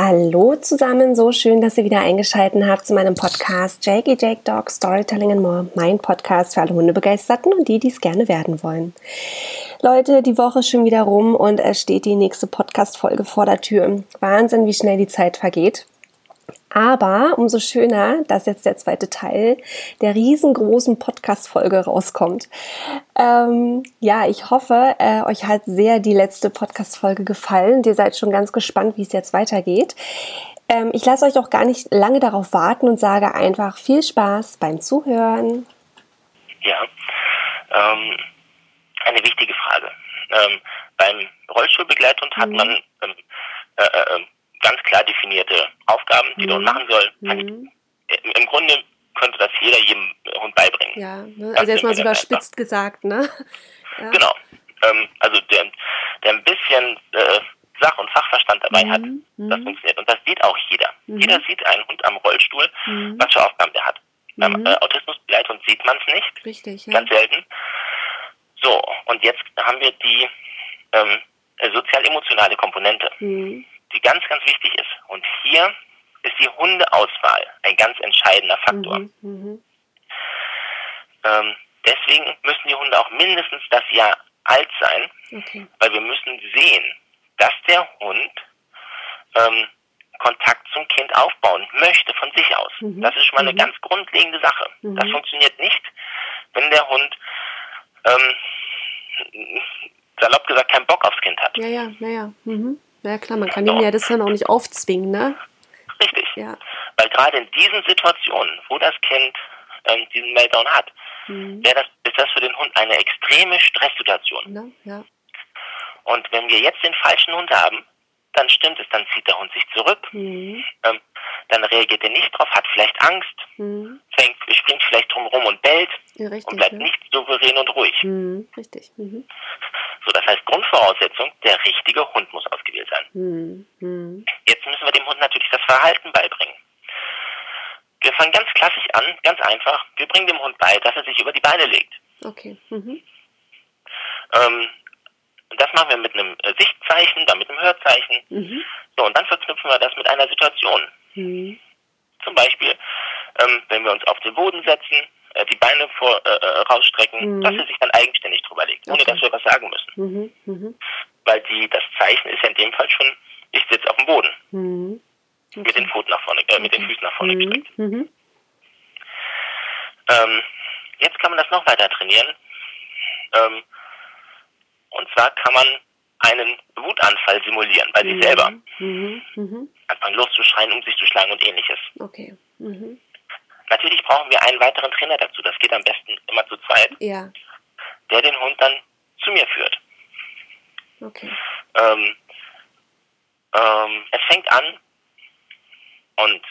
Hallo zusammen, so schön, dass ihr wieder eingeschaltet habt zu meinem Podcast Jakey Jake Dog Storytelling and More, mein Podcast für alle Hundebegeisterten und die, die es gerne werden wollen. Leute, die Woche ist schon wieder rum und es steht die nächste Podcast-Folge vor der Tür. Wahnsinn, wie schnell die Zeit vergeht. Aber umso schöner, dass jetzt der zweite Teil der riesengroßen Podcast-Folge rauskommt. Ähm, ja, ich hoffe, äh, euch hat sehr die letzte Podcast-Folge gefallen. Ihr seid schon ganz gespannt, wie es jetzt weitergeht. Ähm, ich lasse euch auch gar nicht lange darauf warten und sage einfach viel Spaß beim Zuhören. Ja, ähm, eine wichtige Frage. Ähm, beim Rollstuhlbegleithund hat mhm. man ähm, äh, äh, ganz klar definierte Aufgaben, die mhm. der Hund machen soll. Mhm. Im Grunde könnte das jeder jedem Hund beibringen. Ja, ne? also erstmal so überspitzt gesagt, ne? Ja. Genau. Ähm, also der, der ein bisschen äh, Sach- und Fachverstand dabei mhm. hat, das mhm. funktioniert. Und das sieht auch jeder. Mhm. Jeder sieht einen Hund am Rollstuhl, mhm. was für Aufgaben der hat. Beim äh, Autismusbegleithund sieht man es nicht. Richtig, ja. Ganz selten. So, und jetzt haben wir die ähm, sozial-emotionale Komponente. Mhm die ganz, ganz wichtig ist. Und hier ist die Hundeauswahl ein ganz entscheidender Faktor. Mhm, mhm, ähm, deswegen müssen die Hunde auch mindestens das Jahr alt sein, okay. weil wir müssen sehen, dass der Hund ähm, Kontakt zum Kind aufbauen möchte von sich aus. Mhm. Das ist schon mal eine mhm. ganz grundlegende Sache. Das mhm. funktioniert nicht, wenn der Hund ähm, salopp gesagt keinen Bock aufs Kind hat. Ja, ja, ja, ja. Mhm. Ja klar, man kann ihm ja das dann auch nicht aufzwingen, ne? Richtig. Ja. Weil gerade in diesen Situationen, wo das Kind ähm, diesen Meltdown hat, mhm. das, ist das für den Hund eine extreme Stresssituation. Ne? Ja. Und wenn wir jetzt den falschen Hund haben, dann stimmt es, dann zieht der Hund sich zurück, mhm. ähm, dann reagiert er nicht drauf, hat vielleicht Angst, mhm. fängt, springt vielleicht drumherum und bellt ja, richtig, und bleibt ja. nicht souverän und ruhig. Mhm. Richtig. Mhm. So, das heißt Grundvoraussetzung, der richtige Hund muss ausgewählt sein. Mhm. Jetzt müssen wir dem Hund natürlich das Verhalten beibringen. Wir fangen ganz klassisch an, ganz einfach. Wir bringen dem Hund bei, dass er sich über die Beine legt. Okay. Mhm. Ähm, das machen wir mit einem äh, Sichtzeichen, dann mit einem Hörzeichen. Mhm. So, und dann verknüpfen wir das mit einer Situation. Mhm. Zum Beispiel, ähm, wenn wir uns auf den Boden setzen, äh, die Beine vor, äh, äh rausstrecken, mhm. dass er sich dann eigenständig drüber legt, ohne okay. dass wir was sagen müssen. Mhm. Mhm. Weil die, das Zeichen ist ja in dem Fall schon, ich sitze auf dem Boden. Mhm. Okay. Mit den Pfoten nach vorne, äh, mit den Füßen nach vorne mhm. gestreckt. Mhm. Ähm, jetzt kann man das noch weiter trainieren. Ähm, und zwar kann man einen Wutanfall simulieren bei sich selber. Mhm. Mhm. Anfangen loszuschreien, um sich zu schlagen und ähnliches. Okay. Mhm. Natürlich brauchen wir einen weiteren Trainer dazu. Das geht am besten immer zu zweit. Ja. Der den Hund dann zu mir führt. Okay. Ähm, ähm, es fängt an und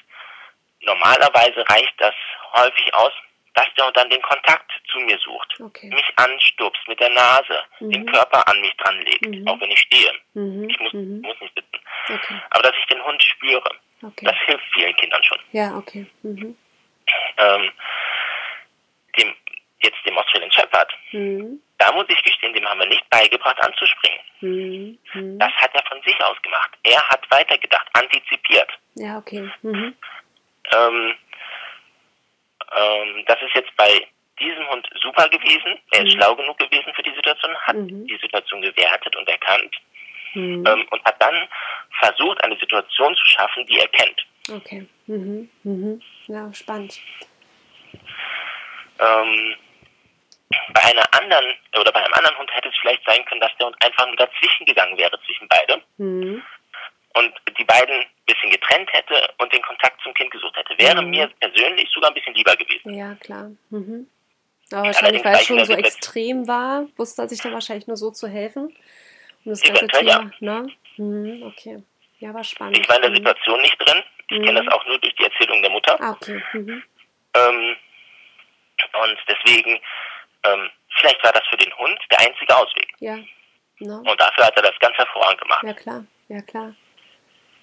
normalerweise reicht das häufig aus, dass der dann den Kontakt zu mir sucht, okay. mich anstupst mit der Nase, mhm. den Körper an mich dran legt, mhm. auch wenn ich stehe. Mhm. Ich muss, mhm. muss nicht sitzen. Okay. Aber dass ich den Hund spüre, okay. das hilft vielen Kindern schon. Ja, okay. Mhm. Ähm, dem, jetzt dem Australian Shepherd, mhm. da muss ich gestehen, dem haben wir nicht beigebracht anzuspringen. Das hat er von sich aus gemacht. Er hat weitergedacht, antizipiert. Ja, okay. Ähm, ähm, das ist jetzt bei diesem Hund super gewesen. Er ist mhm. schlau genug gewesen für die Situation, hat mhm. die Situation gewertet und erkannt mhm. ähm, und hat dann versucht, eine Situation zu schaffen, die er kennt. Okay. Mhm. Mhm. Ja, spannend. Ähm, bei einer anderen oder bei einem anderen Hund hätte es vielleicht sein können, dass der Hund einfach nur dazwischen gegangen wäre zwischen beide. Mhm und die beiden ein bisschen getrennt hätte und den Kontakt zum Kind gesucht hätte. Wäre mhm. mir persönlich sogar ein bisschen lieber gewesen. Ja, klar. Mhm. Aber wahrscheinlich, weil es schon so extrem war, wusste er sich dann wahrscheinlich nur so zu helfen. Und das ganze Thema, ja. ne? Mhm, okay. Ja, war spannend. Ich war in der mhm. Situation nicht drin. Ich kenne mhm. das auch nur durch die Erzählung der Mutter. Ah, okay. Mhm. Ähm, und deswegen, ähm, vielleicht war das für den Hund der einzige Ausweg. Ja. No. Und dafür hat er das ganz hervorragend gemacht. Ja, klar. Ja, klar.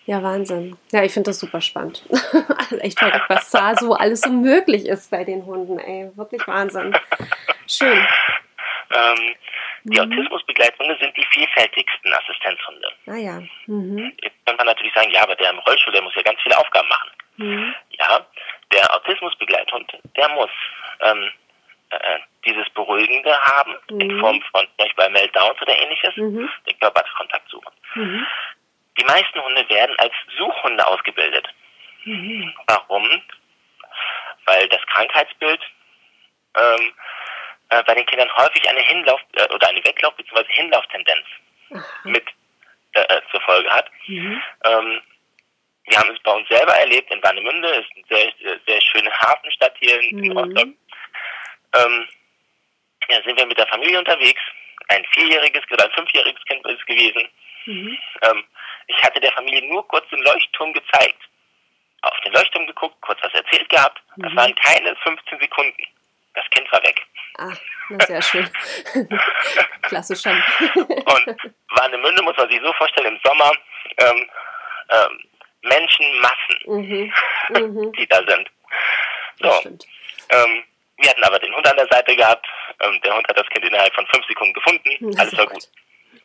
Ja, Wahnsinn. Ja, ich finde das super spannend. Echt verrückt, was da so alles so möglich ist bei den Hunden, ey. Wirklich Wahnsinn. Schön. Ähm, Die mhm. Autismusbegleithunde sind die vielfältigsten Assistenzhunde. Ah ja. Mhm. Jetzt kann man natürlich sagen, ja, aber der im Rollstuhl, der muss ja ganz viele Aufgaben machen. Mhm. Ja, der Autismusbegleithund, der muss ähm, äh, dieses Beruhigende haben, mhm. in Form von zum Beispiel bei Meltdowns oder ähnliches, mhm. den Körperkontakt suchen. Die meisten Hunde werden als Suchhunde ausgebildet. Mhm. Warum? Weil das Krankheitsbild ähm, äh, bei den Kindern häufig eine Hinlauf- äh, oder eine Weglauf- bzw. Hinlauftendenz Aha. mit äh, äh, zur Folge hat. Mhm. Ähm, wir haben es bei uns selber erlebt in Warnemünde, ist eine sehr, sehr schöne Hafenstadt hier in, in Mhm. Rostock. Ähm, ja, sind wir mit der Familie unterwegs. Ein vierjähriges oder ein fünfjähriges Kind ist es gewesen. Mhm. Ähm, ich hatte der Familie nur kurz den Leuchtturm gezeigt. Auf den Leuchtturm geguckt, kurz was erzählt gehabt. Das Mhm. waren keine 15 Sekunden. Das Kind war weg. Ah, na, sehr schön. Klasse schon. Und Warnemünde muss man sich so vorstellen, im Sommer ähm, ähm, Menschenmassen, mhm. Mhm. die da sind. So, stimmt. ähm, wir hatten aber den Hund an der Seite gehabt. Ähm, der Hund hat das Kind innerhalb von fünf Sekunden gefunden. Hm, Alles war gut.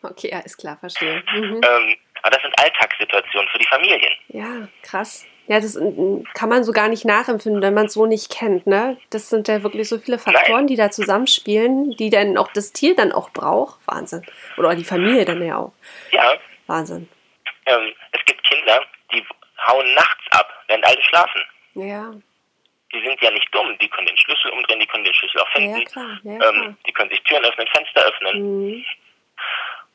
Okay, ist klar, verstehe. Mhm. Ähm, aber das sind Alltagssituationen für die Familien. Ja, krass. Ja, das mm, kann man so gar nicht nachempfinden, wenn man es so nicht kennt, ne? Das sind ja wirklich so viele Faktoren, die da zusammenspielen, die dann auch das Tier dann auch braucht. Wahnsinn. Oder die Familie dann ja auch. Ja, Wahnsinn. ähm, es gibt Kinder, die hauen nachts ab, während alle schlafen. Ja, Die sind ja nicht dumm, die können den Schlüssel umdrehen, die können den Schlüssel auch finden. ja klar. Ja, ja, klar. ähm, die können sich Türen öffnen, Fenster öffnen Mhm.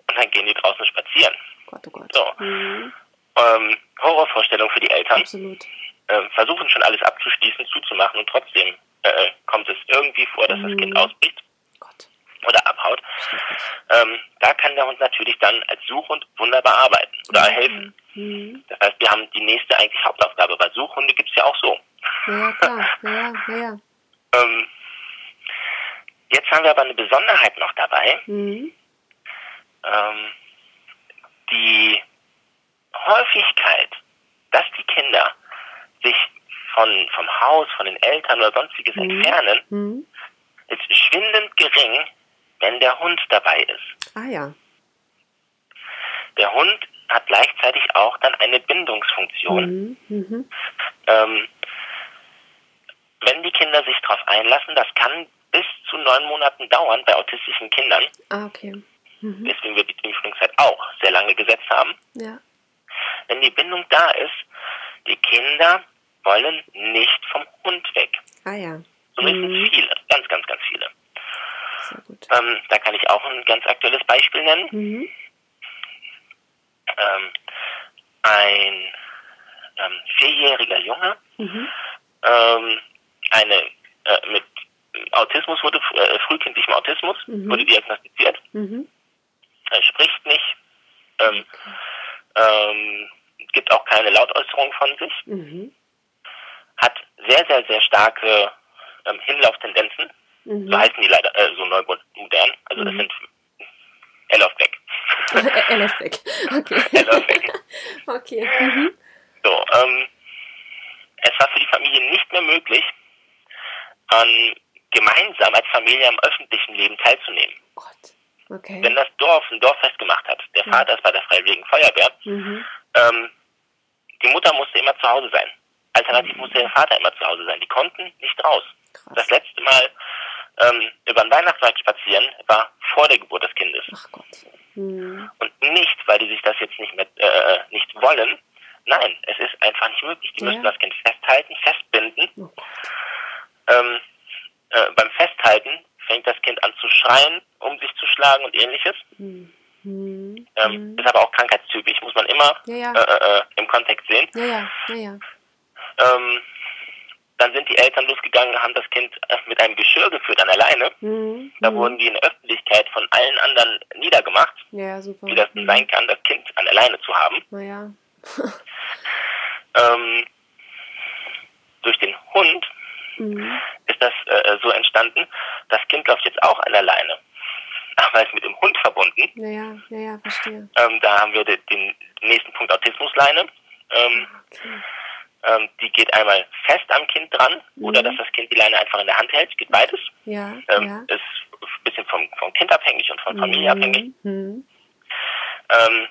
und dann gehen die draußen spazieren. Gott, oh Gott. So. Mhm. Ähm, Horrorvorstellung für die Eltern. Absolut. ähm, versuchen schon alles abzuschließen, zuzumachen und trotzdem äh, kommt es irgendwie vor, dass das Mhm. Kind ausbricht Gott, oder abhaut. Ähm, da kann der Hund natürlich dann als Suchhund wunderbar arbeiten oder helfen. Mhm. Das heißt, wir haben die nächste eigentlich Hauptaufgabe, weil Suchhunde gibt es ja auch so. Ja, klar. Ja, ja, ja, ja. Ähm, jetzt haben wir aber eine Besonderheit noch dabei. Mhm. Ähm, die Häufigkeit, dass die Kinder sich von, vom Haus, von den Eltern oder sonstiges Mhm. entfernen, Mhm. ist schwindend gering, wenn der Hund dabei ist. Ah ja. Der Hund hat gleichzeitig auch dann eine Bindungsfunktion. Mhm. Mhm. Ähm, wenn die Kinder sich darauf einlassen, das kann bis zu neun Monaten dauern bei autistischen Kindern, Ah, okay. Mhm. weswegen wir die Teamschulungszeit auch sehr lange gesetzt haben. Ja. Wenn die Bindung da ist, die Kinder wollen nicht vom Hund weg. Ah ja. Zumindest Mhm. viele, ganz, ganz, ganz viele. Sehr gut. Ähm, da kann ich auch ein ganz aktuelles Beispiel nennen. Mhm. Ähm, ein ähm, vierjähriger Junge, Mhm. ähm, eine äh, mit Autismus wurde, äh, frühkindlichem Autismus, Mhm. wurde diagnostiziert. Mhm. Er spricht nicht, ähm, ähm, gibt auch keine Lautäußerung von sich, Mhm. hat sehr, sehr, sehr starke ähm, Hinlauftendenzen. Mhm. So heißen die leider, äh, so neu modern. Also das Mhm. sind, er läuft weg. er, er läuft weg. Okay. er läuft weg. Okay. Mhm. So, ähm, es war für die Familie nicht mehr möglich, an gemeinsam als Familie am öffentlichen Leben teilzunehmen. Gott. Okay. Wenn das Dorf ein Dorffest gemacht hat, der Ja. Vater ist bei der Freiwilligen Feuerwehr, Mhm. ähm, die Mutter musste immer zu Hause sein. Alternativ musste der Vater immer zu Hause sein. Die konnten nicht raus. Das Krass. letzte Mal ähm, über den Weihnachtsmarkt spazieren war vor der Geburt des Kindes. Ach Gott. Mhm. Und nicht, weil die sich das jetzt nicht mehr, äh, nicht wollen. Nein, es ist einfach nicht möglich. Die Ja. müssen das Kind festhalten, festbinden. Oh. Ähm, äh, beim Festhalten fängt das Kind an zu schreien, um sich zu schlagen und ähnliches. Mhm. Mhm. Ähm, Mhm. Ist aber auch krankheitstypisch, muss man immer Ja, ja. äh, äh, im Kontext sehen. Ja. Ähm, dann sind die Eltern losgegangen, haben das Kind äh, mit einem Geschirr geführt an der Leine. Mhm. Da mhm. wurden die in der Öffentlichkeit von allen anderen niedergemacht, wie das Mhm. sein kann, das Kind an der Leine zu haben. Ähm, durch den Hund Mhm. ist das äh, so entstanden, das Kind läuft jetzt auch an der Leine. Aber es ist mit dem Hund verbunden. Ja, ja, ja, ja, verstehe. Ähm, da haben wir den, den nächsten Punkt Autismusleine. Ähm, Okay. ähm, die geht einmal fest am Kind dran oder Mhm. dass das Kind die Leine einfach in der Hand hält. Geht beides. Ja, Ähm, ja. Ist ein bisschen vom, vom Kind abhängig und von Familie mhm. abhängig. Mhm. Ähm,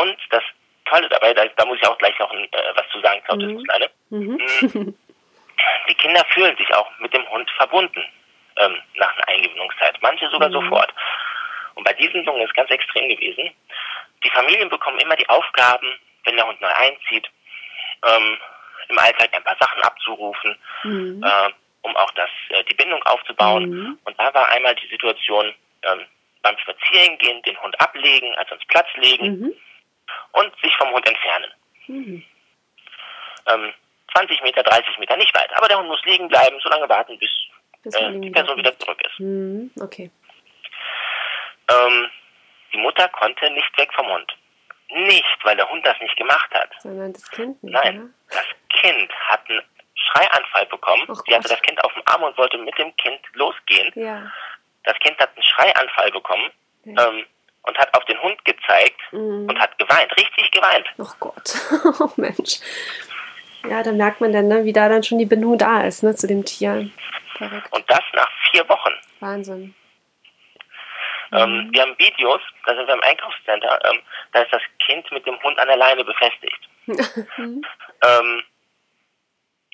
und das Tolle dabei, da, da, muss ich auch gleich noch ein, äh, was zu sagen zur mhm. Autismusleine. Mhm. Die Kinder fühlen sich auch mit dem Hund verbunden ähm, nach einer Eingewöhnungszeit, manche sogar mhm. sofort. Und bei diesen Jungen ist es ganz extrem gewesen. Die Familien bekommen immer die Aufgaben, wenn der Hund neu einzieht, ähm, im Alltag ein paar Sachen abzurufen, mhm. äh, um auch das, äh, die Bindung aufzubauen. Mhm. Und da war einmal die Situation, ähm, beim Spazierengehen den Hund ablegen, also ins Platz legen mhm. und sich vom Hund entfernen. Mhm. Ähm, 20 Meter, 30 Meter, nicht weit. Aber der Hund muss liegen bleiben, so lange warten, bis, bis äh, die Person wieder zurück ist. Mhm. Okay. Ähm, die Mutter konnte nicht weg vom Hund. Nicht, weil der Hund das nicht gemacht hat. Sondern das Kind nicht. Nein, oder? das Kind hat einen Schreianfall bekommen. Oh Sie hatte das Kind auf dem Arm und wollte mit dem Kind losgehen. Ja. Das Kind hat einen Schreianfall bekommen ja. ähm, und hat auf den Hund gezeigt mhm. und hat geweint, richtig geweint. Oh Gott, oh Mensch. Ja, da merkt man dann, ne, wie da dann schon die Bindung da ist, ne, zu dem Tier. Verrückt. Und das nach vier Wochen. Wahnsinn. Ähm, mhm. Wir haben Videos, da sind wir im Einkaufscenter, ähm, da ist das Kind mit dem Hund an der Leine befestigt. mhm. ähm,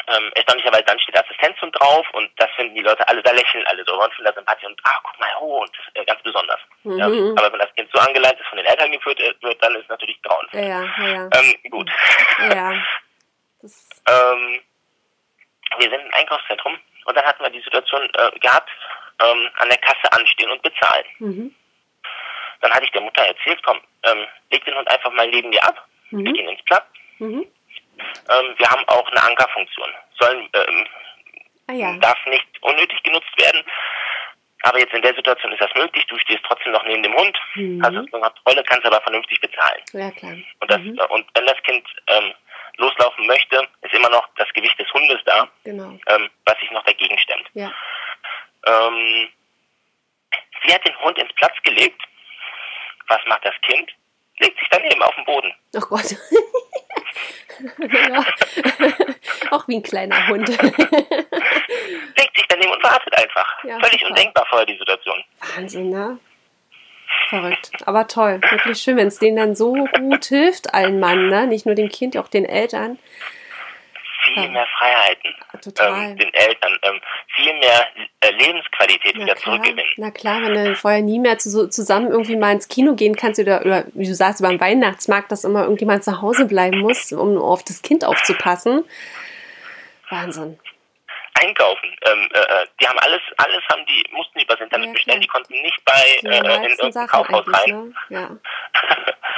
ähm, erstaunlicherweise dann steht Assistenzhund drauf und das finden die Leute alle, da lächeln alle drüber und finden das sympathisch und ah, guck mal, oh, und äh, ganz besonders. Mhm. Ja. Aber wenn das Kind so angeleint ist, von den Eltern geführt äh, wird, dann ist es natürlich grauenvoll. Ja, ja, ja. Ähm, gut. Ja. ähm, wir sind im Einkaufszentrum und dann hatten wir die Situation äh, gehabt, ähm, an der Kasse anstehen und bezahlen. Mhm. Dann hatte ich der Mutter erzählt, komm, ähm, leg den Hund einfach mal neben dir ab, mhm. wir gehen ins Platz. Mhm. Ähm, wir haben auch eine Ankerfunktion. Sollen, ähm, ah, ja. Darf nicht unnötig genutzt werden. Aber jetzt in der Situation ist das möglich. Du stehst trotzdem noch neben dem Hund, mhm. hast eine Kontrolle, kannst aber vernünftig bezahlen. Ja, klar. Und, das, mhm. und wenn das Kind ähm, loslaufen möchte, ist immer noch das Gewicht des Hundes da, genau. ähm, was sich noch dagegen stemmt. Ja. Ähm, sie hat den Hund ins Platz gelegt. Was macht das Kind? Legt sich daneben auf den Boden. Oh Gott. ja. Auch wie ein kleiner Hund. Legt sich daneben und wartet einfach. Ja, Völlig total. undenkbar vorher die Situation. Wahnsinn, ne? Verrückt. Aber toll. Wirklich schön, wenn es denen dann so gut hilft, allen Mann, ne? Nicht nur dem Kind, auch den Eltern viel ja. mehr Freiheiten ähm, den Eltern, ähm, viel mehr äh, Lebensqualität Na wieder klar. zurückgewinnen. Na klar, wenn du vorher nie mehr zu, zusammen irgendwie mal ins Kino gehen kannst oder, oder wie du sagst, beim Weihnachtsmarkt, dass immer irgendjemand zu Hause bleiben muss, um auf das Kind aufzupassen. Wahnsinn. Einkaufen. Ähm, äh, äh die haben alles, alles haben die, mussten die übers Internet ja, bestellen, die konnten nicht bei äh, in irgendein Sachen Kaufhaus rein. Ne? Ja.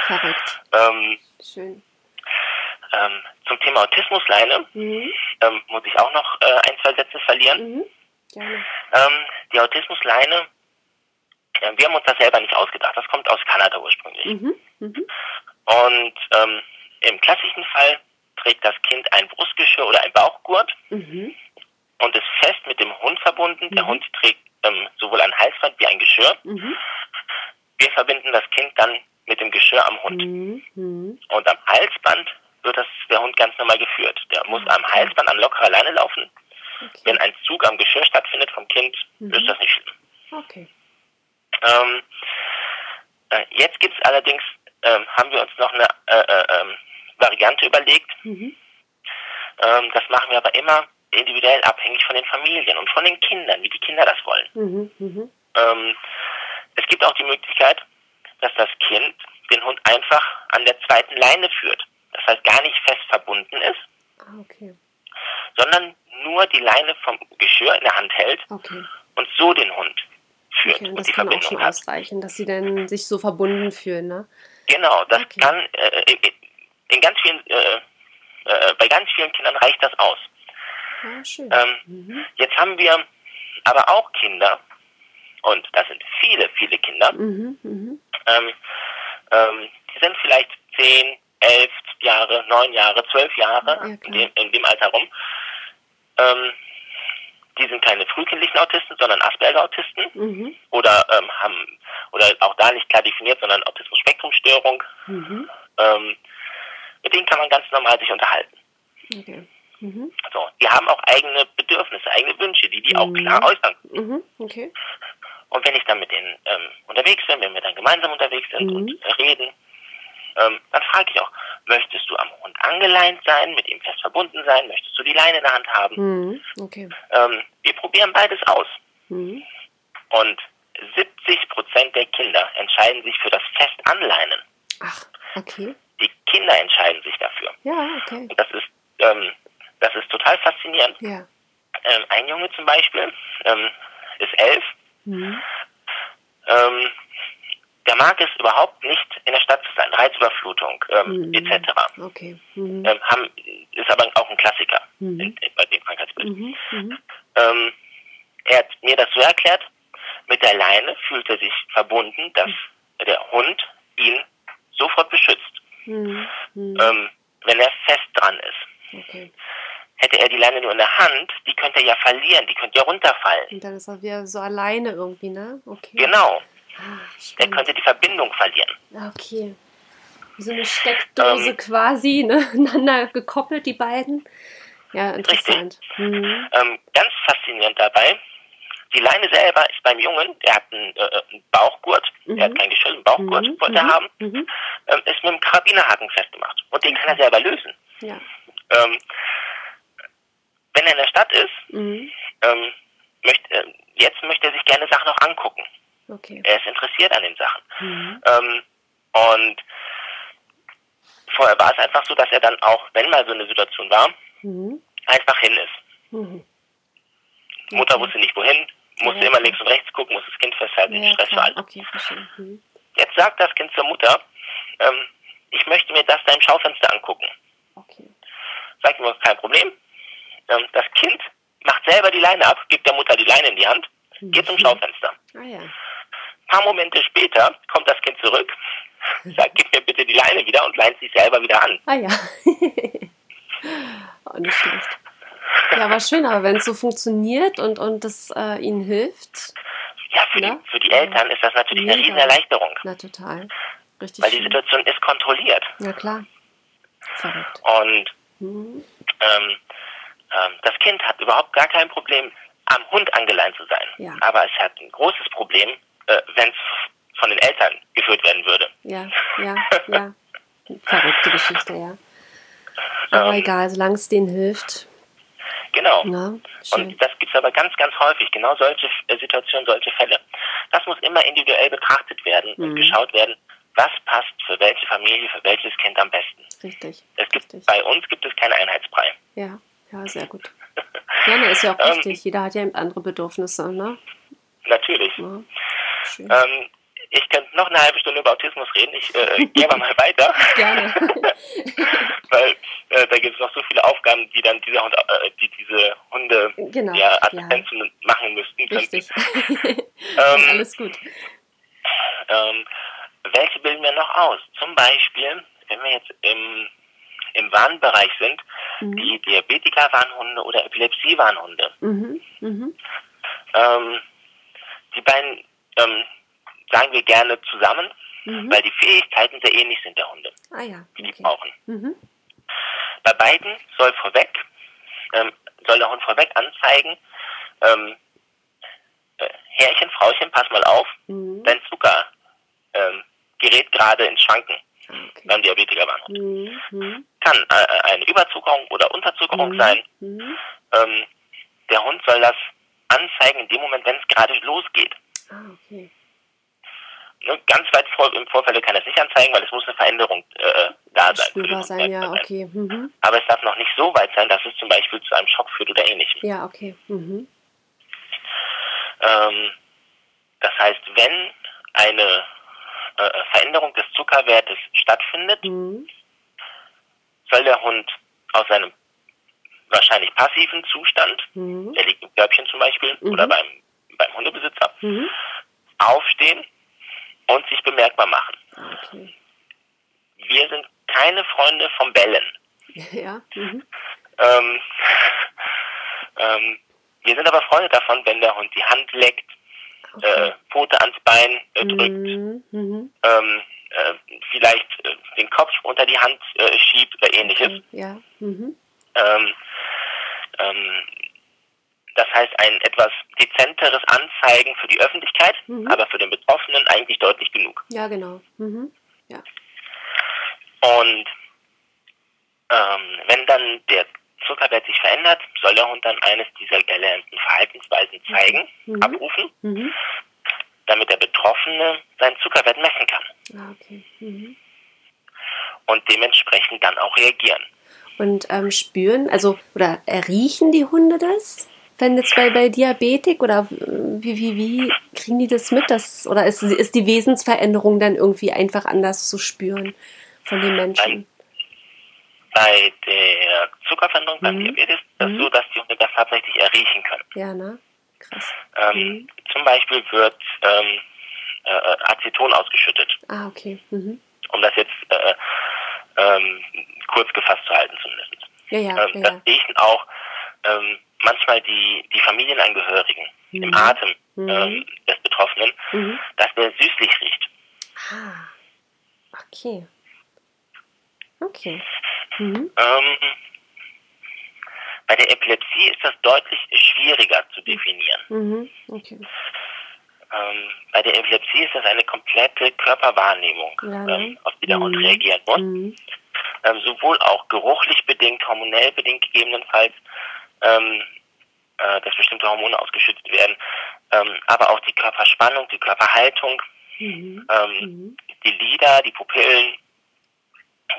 Ähm, Schön. Ähm, zum Thema Autismusleine mhm. ähm, muss ich auch noch äh, ein, zwei Sätze verlieren. Mhm. Ähm, die Autismusleine, äh, wir haben uns das selber nicht ausgedacht. Das kommt aus Kanada ursprünglich. Mhm. mhm. Und ähm, im klassischen Fall trägt das Kind ein Brustgeschirr oder ein Bauchgurt mhm. Und ist fest mit dem Hund verbunden. Der mhm. Hund trägt ähm, sowohl ein Halsband wie ein Geschirr. Wir verbinden das Kind dann mit dem Geschirr am Hund. Und am Halsband wird das der Hund ganz normal geführt. Der muss am Halsband an lockerer Leine laufen. Okay. Wenn ein Zug am Geschirr stattfindet vom Kind, mhm. ist das nicht schlimm. Okay. Ähm, äh, jetzt gibt es allerdings, ähm, haben wir uns noch eine äh, äh, ähm, Variante überlegt. Mhm. Ähm, das machen wir aber immer individuell abhängig von den Familien und von den Kindern, wie die Kinder das wollen. Mhm. mhm. Ähm, es gibt auch die Möglichkeit, dass das Kind den Hund einfach an der zweiten Leine führt das heißt gar nicht fest verbunden ist, ah, okay. sondern nur die Leine vom Geschirr in der Hand hält okay. und so den Hund führt okay, und, das die kann Verbindung auch schon hat. ausreichen, dass sie dann sich so verbunden fühlen, ne? Genau, das kann äh, in, in, ganz vielen äh, äh, bei ganz vielen Kindern reicht das aus. Ah, schön. Ähm, mhm. Jetzt haben wir aber auch Kinder und das sind viele, viele Kinder. Mhm, mh. ähm, ähm, die sind vielleicht zehn, elf Jahre, neun Jahre, zwölf Jahre, ja, in, dem, in dem Alter rum. Ähm, die sind keine frühkindlichen Autisten, sondern Asperger-Autisten mhm. oder ähm, haben oder auch da nicht klar definiert, sondern Autismus-Spektrum-Störung. Mhm. Ähm, mit denen kann man ganz normal sich unterhalten. Okay. Mhm. So, die haben auch eigene Bedürfnisse, eigene Wünsche, die die auch klar äußern. Mhm. Okay. Und wenn ich dann mit denen ähm, unterwegs bin, wenn wir dann gemeinsam unterwegs sind mhm. und reden, ähm, dann frage ich auch, möchtest du am Hund angeleint sein, mit ihm fest verbunden sein, möchtest du die Leine in der Hand haben? Mhm. Okay. Ähm, wir probieren beides aus. Mhm. Und 70 Prozent der Kinder entscheiden sich für das Festanleinen. Ach, okay. Die Kinder entscheiden sich dafür. Ja, okay. Und das ist, ähm, das ist total faszinierend. Ja. Ähm, ein Junge zum Beispiel ähm, ist elf. Mhm. Ähm, der mag es überhaupt nicht, in der Stadt zu sein. Reizüberflutung ähm, Mhm. etc. Okay. Mhm. Ähm, haben, ist aber auch ein Klassiker Mhm. in, bei dem Krankheitsbild. Mhm. Mhm. Ähm, er hat mir das so erklärt, mit der Leine fühlt er sich verbunden, dass der Hund ihn sofort beschützt, wenn er fest dran ist. Okay. Hätte er die Leine nur in der Hand, die könnte er ja verlieren, die könnte ja runterfallen. Und dann ist er wieder so alleine irgendwie, ne? Okay. Genau, Ah, er könnte die Verbindung verlieren. Ah, Okay. So eine Steckdose Ähm. quasi, ne? Aneinander gekoppelt, die beiden. Ja, interessant. Mhm. Ähm, ganz faszinierend dabei, die Leine selber ist beim Jungen, der hat einen, äh, einen Bauchgurt, Mhm. der hat kein Geschirr, einen Bauchgurt Mhm. wollte er Mhm. haben, Mhm. ähm, ist mit einem Karabinerhaken festgemacht. Und den kann er selber lösen. Ja. Ähm, wenn er in der Stadt ist, Mhm. ähm, möchte, äh, jetzt möchte er sich gerne Sachen noch angucken. Okay. Er ist interessiert an den Sachen. Mhm. Ähm, und vorher war es einfach so, dass er dann auch, wenn mal so eine Situation war, Mhm. einfach hin ist. Mhm. Mutter Okay. wusste nicht wohin, musste Ja, immer links und rechts gucken, muss das Kind festhalten, Ja, Stress klar. alle. Okay. Mhm. Jetzt sagt das Kind zur Mutter, ähm, ich möchte mir das da im Schaufenster angucken. Okay. Sagt mir, kein Problem. Ähm, das Kind macht selber die Leine ab, gibt der Mutter die Leine in die Hand, geht zum Mhm. Schaufenster. Ah ja. Ein paar Momente später kommt das Kind zurück, sagt, gib mir bitte die Leine wieder und leint sich selber wieder an. Ah ja. Auch nicht schlecht. Ja, aber schön, aber wenn es so funktioniert und, und das äh, ihnen hilft, Ja, für, Ja. die, für die Eltern ist das natürlich eine Mega. Riesenerleichterung, na total. Richtig weil die. Situation ist kontrolliert. Ja, klar. Verrückt. Und Mhm. ähm, ähm, das Kind hat überhaupt gar kein Problem, am Hund angeleint zu sein. Ja. Aber es hat ein großes Problem, äh, wenn es von den Eltern geführt werden würde. Ja, ja, ja. Verrückte Geschichte, ja. Aber Ähm, egal, solange es denen hilft. Genau. Na, schön. Und das gibt es aber ganz, ganz häufig, genau solche äh, Situationen, solche Fälle. Das muss immer individuell betrachtet werden und Mhm. geschaut werden, was passt für welche Familie, für welches Kind am besten. Richtig. Es gibt, Richtig. bei uns gibt es keinen Einheitsbrei. Ja, ja, sehr gut. Ja, ne, ist ja auch Ähm, richtig. Jeder hat ja andere Bedürfnisse, ne? Natürlich. Ja. Ähm, ich könnte noch eine halbe Stunde über Autismus reden. Ich äh, gehe aber mal weiter. Gerne. Weil äh, da gibt es noch so viele Aufgaben, die dann diese, Hund, äh, die diese Hunde Genau, ja, ja. Machen müssten. Richtig. Ähm, Alles gut. Ähm, welche bilden wir noch aus? Zum Beispiel, wenn wir jetzt im, im Warnbereich sind, Mhm. die Diabetiker-Warnhunde oder Epilepsie-Warnhunde. Mhm. Mhm. Ähm, die beiden ähm, sagen wir gerne zusammen, Mhm. weil die Fähigkeiten sehr ähnlich sind der Hunde, Ah ja, die die okay. brauchen. Mhm. Bei beiden soll vorweg, ähm, soll der Hund vorweg anzeigen, ähm, äh, Herrchen, Frauchen, pass mal auf, Mhm. dein Zucker ähm, gerät gerade ins Schwanken okay. beim Diabetiker-Warnhund. Mhm. Mhm. Kann äh, eine Überzuckerung oder Unterzuckerung sein. Mhm. Ähm, der Hund soll das anzeigen in dem Moment, wenn es gerade losgeht. Ah, okay. Ne, ganz weit vor, im Vorfeld kann es nicht anzeigen, weil es muss eine Veränderung äh, da sein. Spürbar Hund sein, ja, okay. Mhm. Aber es darf noch nicht so weit sein, dass es zum Beispiel zu einem Schock führt oder ähnlichem. Ja, okay. Mhm. Ähm, das heißt, wenn eine äh, Veränderung des Zuckerwertes stattfindet, Mhm. soll der Hund aus seinem wahrscheinlich passiven Zustand, Mhm. der liegt im Körbchen zum Beispiel, Mhm. oder beim, beim Hundebesitzer, Mhm. aufstehen und sich bemerkbar machen. Okay. Wir sind keine Freunde vom Bellen. Ja. Mhm. Ähm, ähm, wir sind aber Freunde davon, wenn der Hund die Hand leckt, äh, Okay. Pfote ans Bein äh, drückt, Mhm. Mhm. ähm, äh, vielleicht äh, den Kopf unter die Hand äh, schiebt oder ähnliches. Okay. Ja. Mhm. Ähm, ähm, das heißt ein etwas dezenteres Anzeigen für die Öffentlichkeit, mhm. aber für den Betroffenen eigentlich deutlich genug. Ja, genau. Mhm. Ja. Und ähm, wenn dann der Zuckerwert sich verändert, soll der Hund dann eines dieser gelernten Verhaltensweisen mhm. zeigen, mhm. abrufen, mhm. damit der Betroffene seinen Zuckerwert messen kann. Ah, okay. Mhm. Und dementsprechend dann auch reagieren. Und ähm, spüren, also, oder riechen die Hunde das? Wenn jetzt bei, bei Diabetik oder wie, wie, wie kriegen die das mit? Das, oder ist, ist die Wesensveränderung dann irgendwie einfach anders zu spüren von den Menschen? Bei der Zuckerveränderung beim mhm. Diabetes ist es mhm. so, dass die Hunde das tatsächlich erriechen können. Ja, ne? Krass. Ähm, mhm. Zum Beispiel wird ähm, äh, Aceton ausgeschüttet. Ah, okay. Mhm. Um das jetzt äh, ähm, kurz gefasst zu halten zumindest. Ja, ja, ähm, das riechen auch ähm, manchmal die, die Familienangehörigen im Atem mhm. ähm, des Betroffenen, dass der süßlich riecht. Ah, okay. Okay. Mhm. Ähm, bei der Epilepsie ist das deutlich schwieriger zu definieren. Mhm. Okay. Ähm, bei der Epilepsie ist das eine komplette Körperwahrnehmung, ja, ne? ähm, auf die der Hund mhm. reagieren muss. Mhm. Ähm, sowohl auch geruchlich bedingt, hormonell bedingt gegebenenfalls, ähm, äh, dass bestimmte Hormone ausgeschüttet werden, ähm, aber auch die Körperspannung, die Körperhaltung, mhm. Ähm, mhm. die Lider, die Pupillen.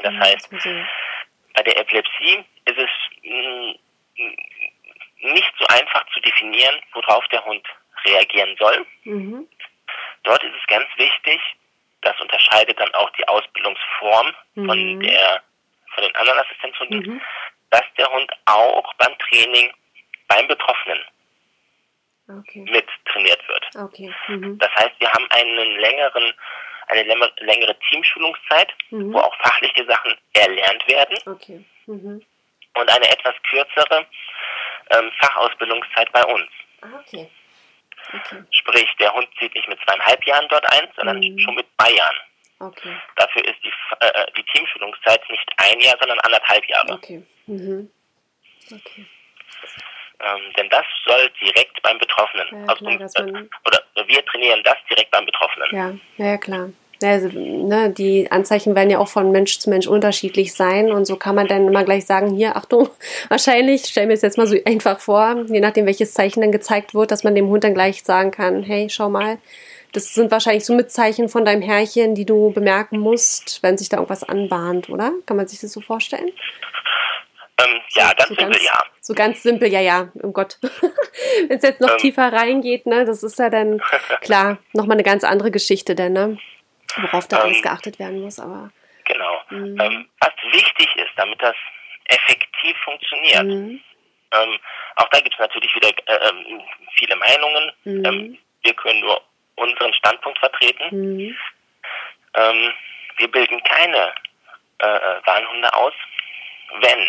Das heißt, bei der Epilepsie ist es mh, mm, nicht so einfach zu definieren, worauf der Hund reagieren soll. Mhm. Dort ist es ganz wichtig, das unterscheidet dann auch die Ausbildungsform mhm. von der von den anderen Assistenzhunden, mhm. dass der Hund auch beim Training beim Betroffenen okay. mit trainiert wird. Okay. Mhm. Das heißt, wir haben einen längeren eine längere Teamschulungszeit, mhm. wo auch fachliche Sachen erlernt werden. Okay. Mhm. Und eine etwas kürzere ähm, Fachausbildungszeit bei uns. Ah, okay. okay. Sprich, der Hund zieht nicht mit zweieinhalb Jahren dort ein, sondern mhm. schon mit zwei Jahren. Okay. Dafür ist die, äh, die Teamschulungszeit nicht ein Jahr, sondern anderthalb Jahre. Okay. Mhm. Okay. Ähm, denn das soll direkt beim Betroffenen. Ja, klar, uns, äh, oder wir trainieren das direkt beim Betroffenen. Ja, ja, klar. Also, ne, die Anzeichen werden ja auch von Mensch zu Mensch unterschiedlich sein und so kann man dann immer gleich sagen, hier, Achtung, wahrscheinlich, stell mir es jetzt mal so einfach vor, je nachdem welches Zeichen dann gezeigt wird, dass man dem Hund dann gleich sagen kann, hey, schau mal, das sind wahrscheinlich so Mitzeichen von deinem Herrchen, die du bemerken musst, wenn sich da irgendwas anbahnt, oder? Kann man sich das so vorstellen? Ähm, ja, ganz so simpel, ganz, ja. So ganz simpel, ja, ja, um Gott. Wenn es jetzt noch ähm, tiefer reingeht, ne, das ist ja dann klar nochmal eine ganz andere Geschichte, denn, ne, worauf da ähm, alles geachtet werden muss, aber. Genau. Mhm. Ähm, was wichtig ist, damit das effektiv funktioniert, mhm. Ähm, auch da gibt es natürlich wieder äh, ähm, viele Meinungen. Mhm. Ähm, wir können nur unseren Standpunkt vertreten. Mhm. wir bilden keine äh, äh Warnhunde aus, wenn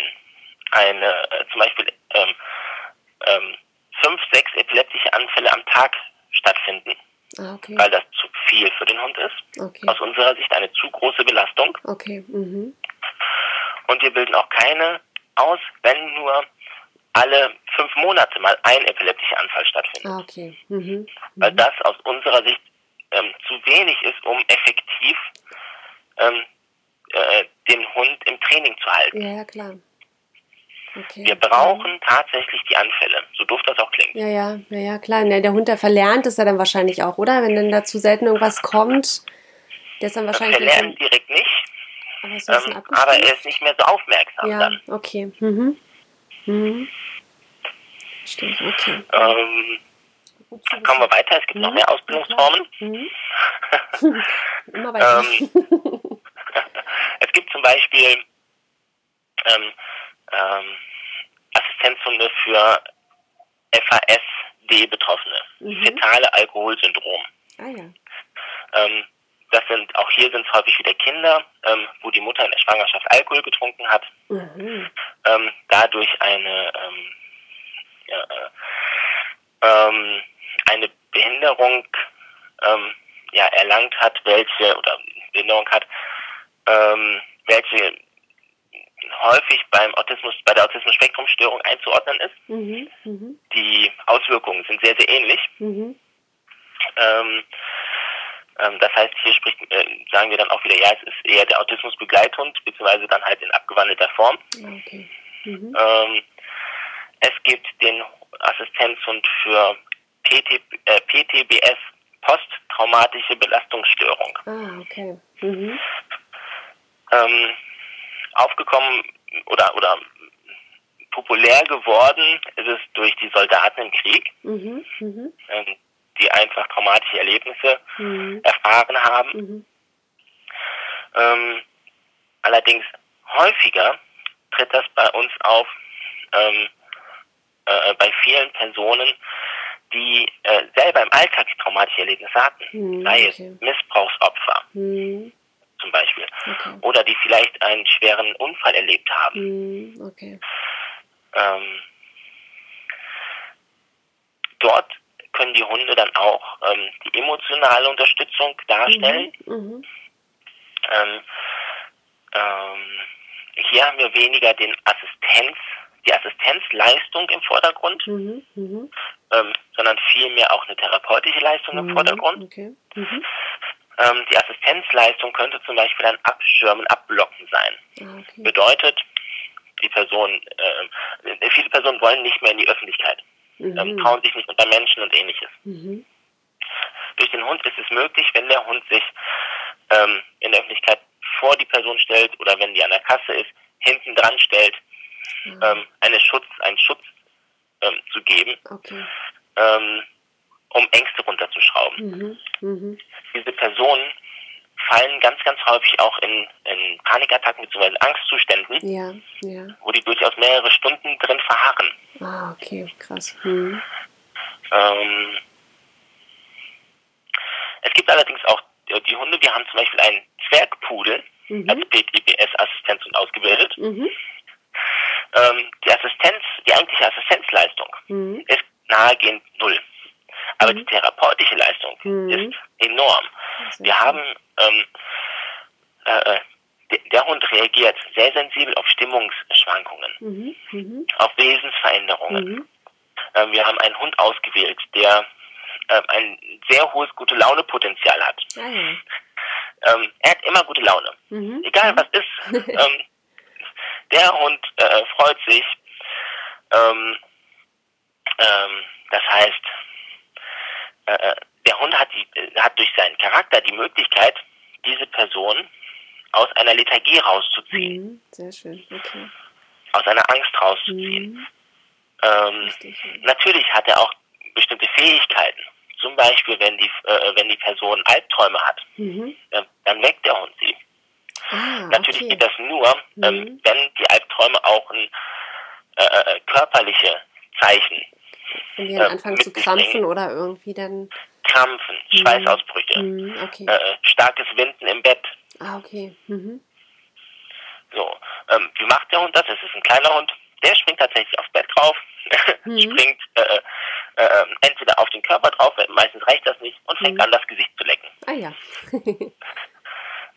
eine, äh, zum Beispiel ähm, ähm, fünf, sechs epileptische Anfälle am Tag stattfinden, ah, okay. weil das zu viel für den Hund ist. Okay. Aus unserer Sicht eine zu große Belastung. Okay. Mhm. Und wir bilden auch keine aus, wenn nur alle fünf Monate mal ein epileptischer Anfall stattfindet. Ah, okay. Mhm. Mhm. Weil das aus unserer Sicht ähm, zu wenig ist, um effektiv ähm, äh, den Hund im Training zu halten. Ja, klar. Okay. Wir brauchen tatsächlich die Anfälle, so doof das auch klingt. Ja, ja, ja, ja klar. Der Hund, der verlernt es ja dann wahrscheinlich auch, oder? Wenn dann dazu selten irgendwas kommt, der ist dann wahrscheinlich. Er lernt direkt nicht, aber, ähm, aber, er ist nicht mehr so aufmerksam ja, dann. okay. Mhm. Mhm. Stimmt, okay. Ähm, kommen wir weiter, es gibt mhm. noch mehr Ausbildungsformen. Mhm. Immer weiter. ähm, es gibt zum Beispiel ähm, ähm, Assistenzhunde für FASD-Betroffene, mhm. fetale Alkoholsyndrom. Ah, ja. ähm, das sind auch hier sind es häufig wieder Kinder, ähm, wo die Mutter in der Schwangerschaft Alkohol getrunken hat, mhm. ähm, dadurch eine ähm, ja, äh, ähm, eine Behinderung ähm, ja, erlangt hat, welche oder Behinderung hat, ähm, welche häufig beim Autismus, bei der Autismus-Spektrum-Störung einzuordnen ist. Mhm, mh. Die Auswirkungen sind sehr, sehr ähnlich. Mhm. Ähm, ähm, das heißt, hier spricht, äh, sagen wir dann auch wieder, ja, es ist eher der Autismus-Begleithund, beziehungsweise dann halt in abgewandelter Form. Okay. Mhm. Ähm, es gibt den Assistenzhund für PT, äh, PTBS, posttraumatische Belastungsstörung. Ah, okay. Mhm. Ähm, aufgekommen oder, oder populär geworden ist es durch die Soldaten im Krieg, mhm, mh. ähm, die einfach traumatische Erlebnisse mhm. erfahren haben. Mhm. Ähm, allerdings häufiger tritt das bei uns auf ähm, äh, bei vielen Personen, die äh, selber im Alltag traumatische Erlebnisse hatten, mhm, sei es Missbrauchsopfer mhm. Zum Beispiel, okay. oder die vielleicht einen schweren Unfall erlebt haben. Mhm, okay. ähm, dort können die Hunde dann auch ähm, die emotionale Unterstützung darstellen. Mhm, mhm. Ähm, ähm, hier haben wir weniger den Assistenz die Assistenzleistung im Vordergrund, mhm, mh. ähm, sondern vielmehr auch eine therapeutische Leistung mhm, im Vordergrund. Okay. Ähm, die Assistenzleistung könnte zum Beispiel ein Abschirmen, Abblocken sein. Ah, okay. Bedeutet, die Person, äh, viele Personen wollen nicht mehr in die Öffentlichkeit, mhm. ähm, trauen sich nicht unter Menschen und ähnliches. Mhm. Durch den Hund ist es möglich, wenn der Hund sich ähm, in der Öffentlichkeit vor die Person stellt oder wenn die an der Kasse ist, hinten dran stellt, mhm. ähm, eine Schutz, einen Schutz ähm, zu geben, okay. Um Ängste runterzuschrauben. Mhm. Mhm. Diese Personen fallen ganz, ganz häufig auch in, in Panikattacken bzw. Angstzuständen, ja, ja. wo die durchaus mehrere Stunden drin verharren. Ah, okay, krass. Mhm. Ähm, es gibt allerdings auch die Hunde, wir haben zum Beispiel einen Zwergpudel mhm. als PTBS-Assistenz und ausgebildet. Mhm ähm, die Assistenz, die eigentliche Assistenzleistung mhm. ist nahegehend null. Aber mhm. die therapeutische Leistung mhm. ist enorm. Wir haben ähm, äh, äh der Hund reagiert sehr sensibel auf Stimmungsschwankungen, mhm. Mhm. auf Wesensveränderungen. Ähm, wir haben einen Hund ausgewählt, der äh, ein sehr hohes gute Laune Potenzial hat. Ah, ähm, er hat immer gute Laune. Mhm. Egal was ist. ähm, der Hund äh, freut sich. Ähm, ähm, das heißt, äh, der Hund hat, die, äh, hat durch seinen Charakter die Möglichkeit, diese Person aus einer Lethargie rauszuziehen. Mhm, sehr schön, okay. Aus einer Angst rauszuziehen. Mhm. Ähm, natürlich hat er auch bestimmte Fähigkeiten. Zum Beispiel, wenn die, äh, wenn die Person Albträume hat, mhm. äh, dann weckt der Hund sie. Ah, Natürlich okay. geht das nur, ähm, mhm. wenn die Albträume auch ein äh, äh körperliche Zeichen wenn die dann äh, anfangen zu krampfen oder irgendwie dann. Krampfen, mhm. Schweißausbrüche, mhm, okay. äh, starkes Winden im Bett. Ah, okay. Mhm. So, ähm, wie macht der Hund das? Es ist ein kleiner Hund, der springt tatsächlich aufs Bett drauf, mhm. springt äh, äh, ähm, entweder auf den Körper drauf, meistens reicht das nicht, und fängt mhm. an, das Gesicht zu lecken. Ah ja.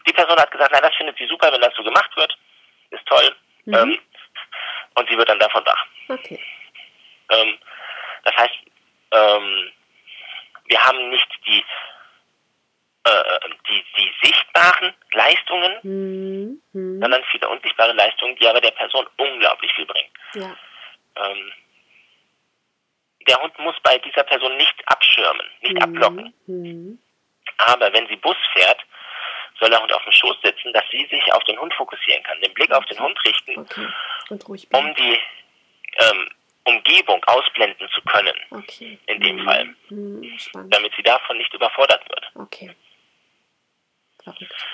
Die Person hat gesagt, nein, das findet sie super, wenn das so gemacht wird. Ist toll. Mhm. Ähm, und sie wird dann davon wach. Okay. Ähm, das heißt, ähm, wir haben nicht die, äh, die, die sichtbaren Leistungen, mhm. mhm. sondern viele unsichtbare Leistungen, die aber der Person unglaublich viel bringen. Ja. Ähm, der Hund muss bei dieser Person nicht abschirmen, nicht mhm. abblocken. Mhm. Aber wenn sie Bus fährt, soll der Hund auf dem Schoß sitzen, dass sie sich auf den Hund fokussieren kann, den Blick auf den Hund richten, okay. um die ähm, Umgebung ausblenden zu können. Okay. In dem mhm. Fall. Mhm. Damit sie davon nicht überfordert wird. Okay.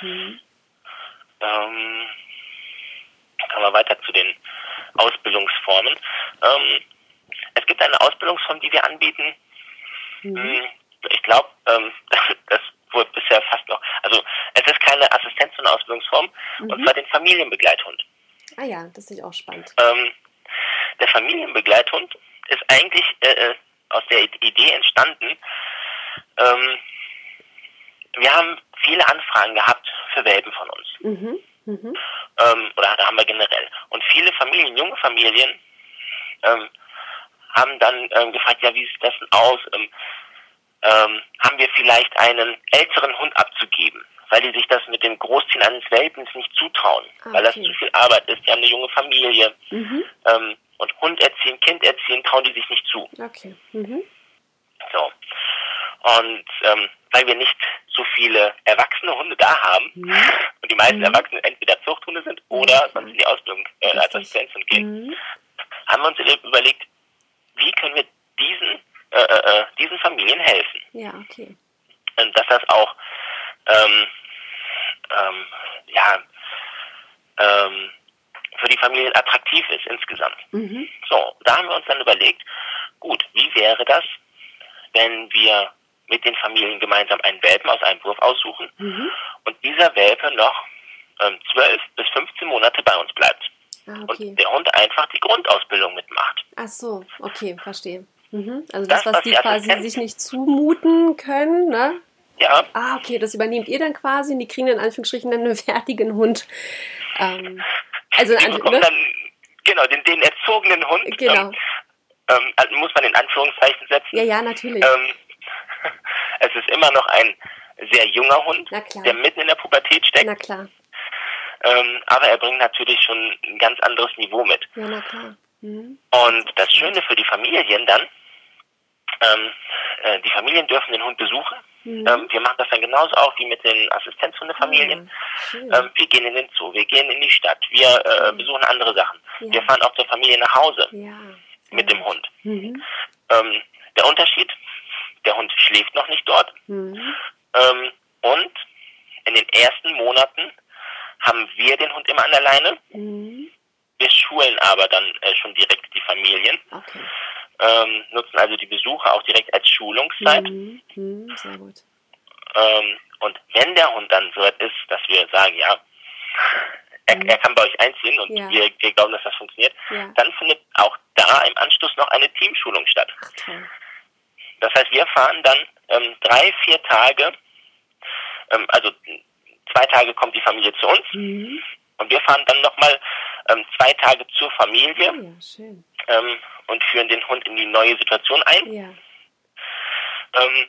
Mhm. Ähm, kommen wir weiter zu den Ausbildungsformen. Ähm, es gibt eine Ausbildungsform, die wir anbieten. Mhm. Hm, ich glaube, ähm, das wurde bisher fast noch, also es ist keine Assistenz- und Ausbildungsform, mhm. und zwar den Familienbegleithund. Ah ja, das ist auch spannend. Ähm, der Familienbegleithund ist eigentlich äh, äh, aus der Idee entstanden, ähm, wir haben viele Anfragen gehabt für Welpen von uns. Mhm. Mhm. Ähm, oder haben wir generell. Und viele Familien, junge Familien, ähm, haben dann ähm, gefragt, ja, wie sieht das denn aus? Ähm, ähm, haben wir vielleicht einen älteren Hund abzugeben, weil die sich das mit dem Großziehen eines Welpens nicht zutrauen, okay. Weil das zu viel Arbeit ist. Die haben eine junge Familie mhm. Und Hund erziehen, Kind erziehen, trauen die sich nicht zu. Okay. Mhm. So. Und ähm, weil wir nicht so viele erwachsene Hunde da haben mhm. und die meisten mhm. Erwachsenen entweder Zuchthunde sind oder sonst in die Ausbildung äh, als Assistenzhund gehen, mhm. haben wir uns überlegt, wie können wir diesen, äh, äh, äh, diesen Familien helfen. Ja, okay. Und dass das auch ähm, ähm, ja, ähm, für die Familien attraktiv ist insgesamt. Mhm. So, da haben wir uns dann überlegt, gut, wie wäre das, wenn wir mit den Familien gemeinsam einen Welpen aus einem Wurf aussuchen mhm. und dieser Welpe noch ähm, 12 bis 15 Monate bei uns bleibt. Ah, okay. Und der Hund einfach die Grundausbildung mitmacht. Ach so, okay, verstehe. Mhm. Also das, das was, was die quasi sich nicht zumuten können, ne? Ja. Ah, okay, das übernehmt ihr dann quasi und die kriegen in Anführungsstrichen einen fertigen Hund. Ähm, also die ne? dann, genau, den, den erzogenen Hund. Genau. Ähm, ähm, muss man in Anführungszeichen setzen. Ja, ja, natürlich. Ähm, es ist immer noch ein sehr junger Hund, der mitten in der Pubertät steckt. Na klar. Ähm, aber er bringt natürlich schon ein ganz anderes Niveau mit. Ja, na klar. Mhm. Und das Schöne für die Familien dann, ähm, äh, die Familien dürfen den Hund besuchen. Mhm. Ähm, wir machen das dann genauso auch wie mit den Assistenzhundefamilien. Mhm. Ähm, wir gehen in den Zoo, wir gehen in die Stadt, wir äh, besuchen andere Sachen. Ja. Wir fahren auch zur Familie nach Hause ja. mit dem Hund. Mhm. Ähm, der Unterschied, der Hund schläft noch nicht dort. Mhm. Ähm, und in den ersten Monaten haben wir den Hund immer an der Leine. Mhm. Wir schulen aber dann äh, schon direkt die Familien. Okay. Ähm, nutzen also die Besuche auch direkt als Schulungszeit. Mhm. Mhm. Sehr gut. Ähm, und wenn der Hund dann so weit ist, dass wir sagen, ja, er, mhm. er kann bei euch einziehen und ja. wir, wir glauben, dass das funktioniert, ja. dann findet auch da im Anschluss noch eine Teamschulung statt. Ach, toll. Das heißt, wir fahren dann ähm, drei, vier Tage, ähm, also zwei Tage kommt die Familie zu uns mhm. und wir fahren dann nochmal ähm, zwei Tage zur Familie oh ja, schön. Ähm, und führen den Hund in die neue Situation ein. Ja. Ähm,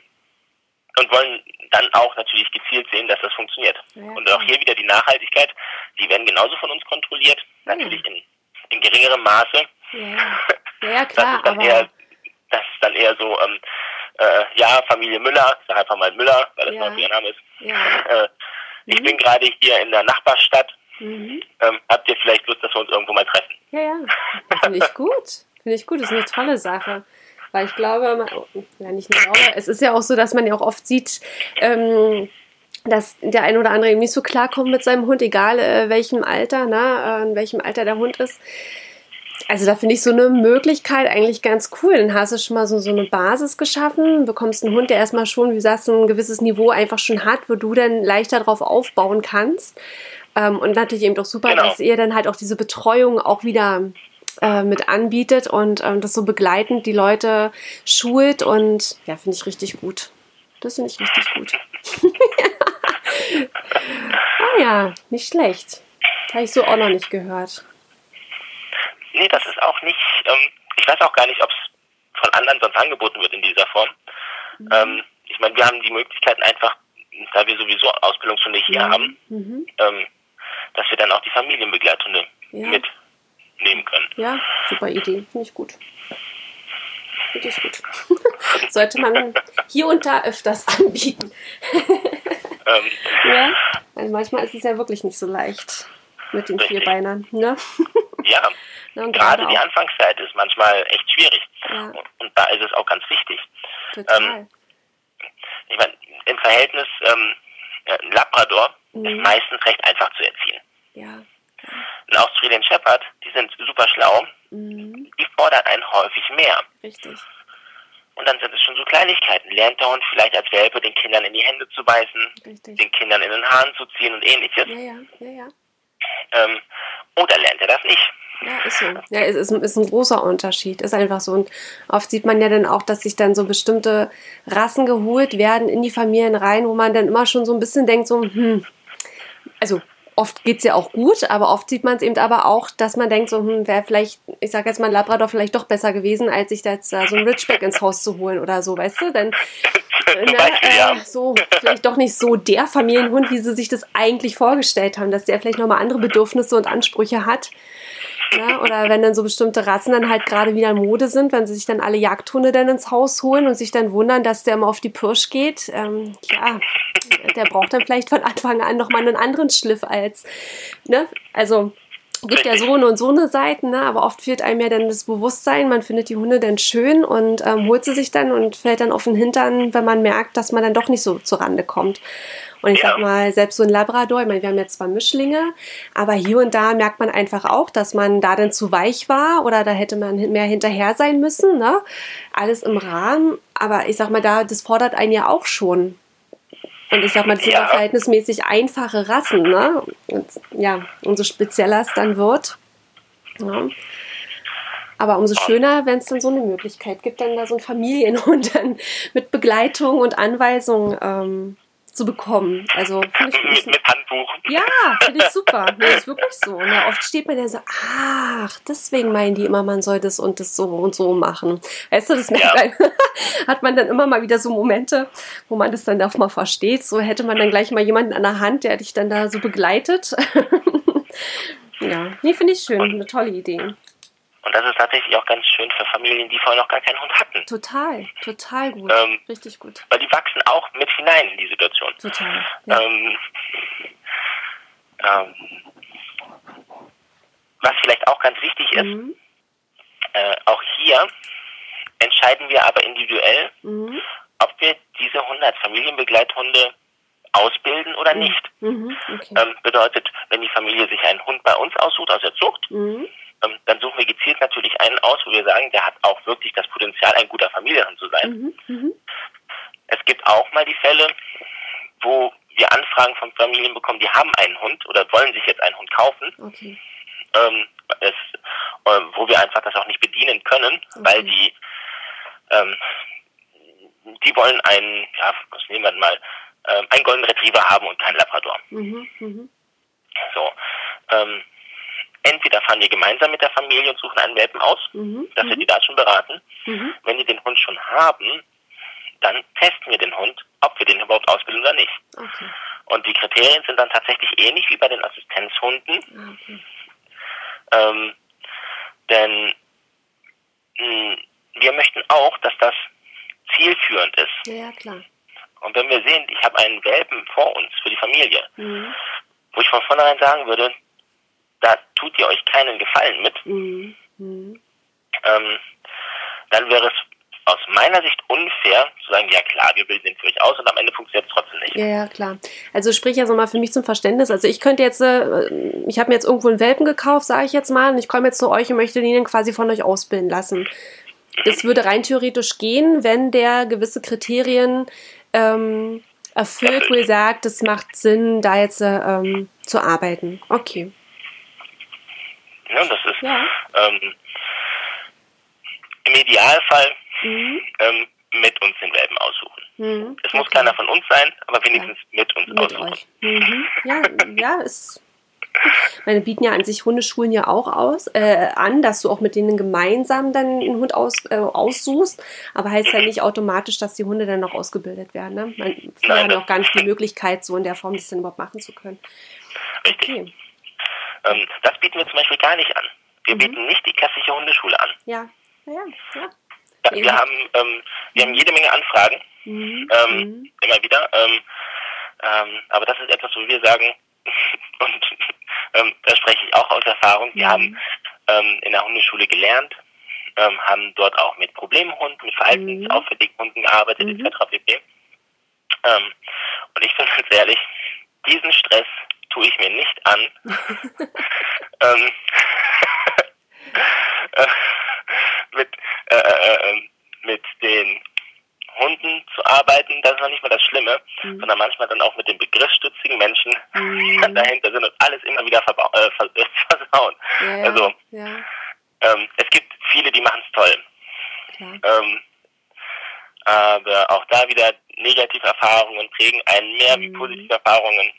und wollen dann auch natürlich gezielt sehen, dass das funktioniert. Ja, und auch hier wieder die Nachhaltigkeit, die werden genauso von uns kontrolliert, natürlich in, in geringerem Maße. Ja, ja klar. das, ist dann eher, das ist dann eher so, ähm, äh, ja, Familie Müller, ich sage einfach mal Müller, weil das ja. ihr Name ist. Ja. Äh, ich mhm. bin gerade hier in der Nachbarstadt. Mhm. Ähm, habt ihr vielleicht Lust, dass wir uns irgendwo mal treffen? Ja, ja. Finde ich gut. Finde ich gut. Das ist eine tolle Sache. Weil ich glaube, ja nicht nur glaube, es ist ja auch so, dass man ja auch oft sieht, ähm, dass der ein oder andere eben nicht so klarkommt mit seinem Hund, egal äh, welchem Alter, ne, äh, in welchem Alter der Hund ist. Also da finde ich so eine Möglichkeit eigentlich ganz cool. Dann hast du schon mal so, so eine Basis geschaffen, bekommst einen Hund, der erstmal schon, wie du sagst, ein gewisses Niveau einfach schon hat, wo du dann leichter drauf aufbauen kannst. Ähm, und natürlich eben doch super, genau. dass ihr dann halt auch diese Betreuung auch wieder äh, mit anbietet und ähm, das so begleitend die Leute schult und ja, finde ich richtig gut. Das finde ich richtig gut. ah ja, nicht schlecht. Habe ich so auch noch nicht gehört. Nee, das ist auch nicht, ähm, ich weiß auch gar nicht, ob es von anderen sonst angeboten wird in dieser Form. Mhm. Ähm, ich meine, wir haben die Möglichkeiten einfach, da wir sowieso Ausbildungshunde hier mhm. haben, mhm. Ähm, dass wir dann auch die Familienbegleithunde ja. mitnehmen können. Ja, super Idee, finde ich gut. Finde ich gut. Sollte man hier und da öfters anbieten. ähm, ja, also manchmal ist es ja wirklich nicht so leicht mit den Richtig. Vierbeinern. Ne? Ja, Ja, gerade die Anfangszeit ist manchmal echt schwierig. Ja. Und da ist es auch ganz wichtig. Total. Ähm, ich meine, im Verhältnis ähm, Labrador Mhm. ist meistens recht einfach zu erziehen. ja. Ein Australian Shepherd, die sind super schlau, Mhm. die fordern einen häufig mehr. Richtig. Und dann sind es schon so Kleinigkeiten. Lernt der Hund vielleicht als Welpe den Kindern in die Hände zu beißen, Richtig. den Kindern in den Haaren zu ziehen und ähnliches. Ja, ja, ja, ja. Ähm, oder lernt er das nicht? Ja, ist so. Ja, es ist, ist ein großer Unterschied. Ist einfach so. Und oft sieht man ja dann auch, dass sich dann so bestimmte Rassen geholt werden in die Familien rein, wo man dann immer schon so ein bisschen denkt, so, hm, also oft geht es ja auch gut, aber oft sieht man es eben aber auch, dass man denkt, so, hm, wäre vielleicht, ich sage jetzt mal, Labrador vielleicht doch besser gewesen, als sich da jetzt äh, so ein Ridgeback ins Haus zu holen oder so, weißt du? Denn äh, ne, äh, so vielleicht doch nicht so der Familienhund, wie sie sich das eigentlich vorgestellt haben, dass der vielleicht nochmal andere Bedürfnisse und Ansprüche hat. Ja, oder wenn dann so bestimmte Rassen dann halt gerade wieder in Mode sind, wenn sie sich dann alle Jagdhunde dann ins Haus holen und sich dann wundern, dass der immer auf die Pirsch geht. Ähm, ja, der braucht dann vielleicht von Anfang an nochmal einen anderen Schliff als, ne? Also gibt ja so eine und so eine Seiten, ne? aber oft fehlt einem ja dann das Bewusstsein, man findet die Hunde dann schön und ähm, holt sie sich dann und fällt dann auf den Hintern, wenn man merkt, dass man dann doch nicht so zur Rande kommt. Und ich ja. sag mal, selbst so ein Labrador, ich meine, wir haben jetzt zwar Mischlinge, aber hier und da merkt man einfach auch, dass man da dann zu weich war oder da hätte man mehr hinterher sein müssen. Ne? Alles im Rahmen, aber ich sag mal, da, das fordert einen ja auch schon. Und ich sag mal, das sind ja verhältnismäßig einfache Rassen, ne? Und, ja, umso spezieller es dann wird. Ja. Aber umso schöner, wenn es dann so eine Möglichkeit gibt, dann da so ein Familienhund dann mit Begleitung und Anweisung ähm, zu bekommen. Also ich, mit, mit Handbuch. Ja, finde ich super. Nee, ist wirklich so. Und ja, oft steht man ja so, ach, deswegen meinen die immer, man soll das und das so und so machen. Weißt du, das ja. hat man dann immer mal wieder so Momente, wo man das dann auch mal versteht. So hätte man dann gleich mal jemanden an der Hand, der dich dann da so begleitet. ja, nee, finde ich schön. Eine tolle Idee. Und das ist tatsächlich auch ganz schön für Familien, die vorher noch gar keinen Hund hatten. Total, total gut. Ähm, Richtig gut. Weil die wachsen auch mit hinein in die Situation. Total. Ja. Ähm, ähm, was vielleicht auch ganz wichtig ist, mhm. äh, auch hier entscheiden wir aber individuell, mhm. ob wir diese 100 Familienbegleithunde ausbilden oder mhm. nicht. Mhm. Okay. Ähm, bedeutet, wenn die Familie sich einen Hund bei uns aussucht aus der Zucht, mhm. Ähm, dann suchen wir gezielt natürlich einen aus, wo wir sagen, der hat auch wirklich das Potenzial, ein guter Familienhund zu sein. Mhm, mhm. Es gibt auch mal die Fälle, wo wir Anfragen von Familien bekommen, die haben einen Hund oder wollen sich jetzt einen Hund kaufen. Okay. Ähm, es, äh, wo wir einfach das auch nicht bedienen können, okay. weil die ähm, die wollen einen, ja, was nehmen wir mal, ähm, einen Golden Retriever haben und keinen Labrador. Mhm, mh. So. Ähm, entweder fahren wir gemeinsam mit der Familie und suchen einen Welpen aus, mhm. dass wir mhm. die da schon beraten. Mhm. Wenn die den Hund schon haben, dann testen wir den Hund, ob wir den überhaupt ausbilden oder nicht. Okay. Und die Kriterien sind dann tatsächlich ähnlich wie bei den Assistenzhunden. Okay. Ähm, denn mh, hm, wir möchten auch, dass das zielführend ist. Ja, klar. Und wenn wir sehen, ich habe einen Welpen vor uns für die Familie, mhm. wo ich von vornherein sagen würde, da tut ihr euch keinen Gefallen mit, mhm. Mhm. Ähm, dann wäre es aus meiner Sicht unfair zu sagen, ja klar, wir bilden den für euch aus und am Ende funktioniert es trotzdem nicht. Ja, ja, klar. Also sprich also mal für mich zum Verständnis. Also ich könnte jetzt, äh, ich habe mir jetzt irgendwo einen Welpen gekauft, sage ich jetzt mal, und ich komme jetzt zu euch und möchte den quasi von euch ausbilden lassen. Das würde rein theoretisch gehen, wenn der gewisse Kriterien ähm, erfüllt, wo ihr sagt, es macht Sinn, da jetzt ähm, zu arbeiten. Okay. Ne? Das ist ja. ähm, im Idealfall mhm. ähm, mit uns den Welpen aussuchen. Mhm. Es muss okay. keiner von uns sein, aber wenigstens ja. mit uns mit aussuchen. Euch. Mhm. Ja, ja, ist. Meine bieten ja an sich Hundeschulen ja auch aus, äh, an, dass du auch mit denen gemeinsam dann einen Hund aus, äh, aussuchst, aber heißt ja mhm. nicht automatisch, dass die Hunde dann noch ausgebildet werden. Ne? Man, viele haben auch gar nicht die Möglichkeit, so in der Form das dann überhaupt machen zu können. Okay. Ähm, das bieten wir zum Beispiel gar nicht an. Wir mhm. bieten nicht die klassische Hundeschule an. Ja, ja, ja. ja wir, haben, ähm, wir haben jede Menge Anfragen, mhm. Ähm, mhm. immer wieder. Ähm, ähm, aber das ist etwas, wo wir sagen, und ähm, da spreche ich auch aus Erfahrung, wir haben ähm, in der Hundeschule gelernt, haben dort auch mit Problemhunden, mit verhaltensauffälligen Hunden gearbeitet, mhm. etc. pp. Ähm, und ich bin ganz ehrlich, diesen Stress tue ich mir nicht an, ähm, äh, mit, äh, äh, ähm, mit den Hunden zu arbeiten, das ist noch nicht mal das Schlimme, mhm. sondern manchmal dann auch mit den begriffsstützigen Menschen, mhm. dahinter sind und alles immer wieder äh, versauen. Ja, also ja. Ähm, es gibt viele, die machen es toll. Ähm, aber auch da wieder negative Erfahrungen prägen einen mehr mhm. wie positive Erfahrungen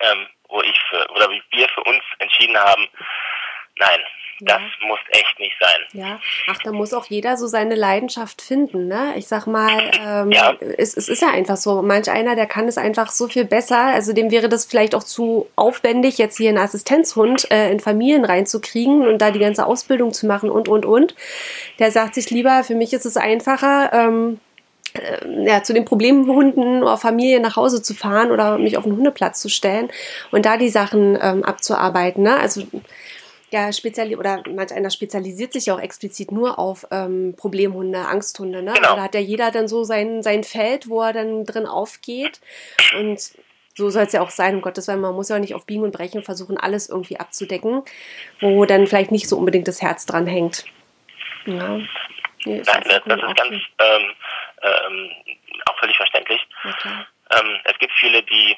ähm, wo ich für, oder wie wir für uns entschieden haben, nein, das ja. muss echt nicht sein. Ja, ach, da muss auch jeder so seine Leidenschaft finden, ne? Ich sag mal, ähm, ja. es, es ist ja einfach so. Manch einer, der kann es einfach so viel besser. Also dem wäre das vielleicht auch zu aufwendig, jetzt hier einen Assistenzhund äh, in Familien reinzukriegen und da die ganze Ausbildung zu machen und, und, und. Der sagt sich lieber, für mich ist es einfacher, ähm, äh, ja, zu den Problemhunden oder Familien nach Hause zu fahren oder mich auf den Hundeplatz zu stellen und da die Sachen ähm, abzuarbeiten. Ne? Also ja, speziali oder manch einer spezialisiert sich ja auch explizit nur auf ähm, Problemhunde, Angsthunde. Ne? Genau. Da hat ja jeder dann so sein, sein Feld, wo er dann drin aufgeht. Und so soll es ja auch sein, um Gottes Willen. Man muss ja auch nicht auf Biegen und Brechen versuchen, alles irgendwie abzudecken, wo dann vielleicht nicht so unbedingt das Herz dran hängt. Ja. Nee, ist Nein, das, das ist ganz ähm, ähm, auch völlig verständlich. Ähm, es gibt viele, die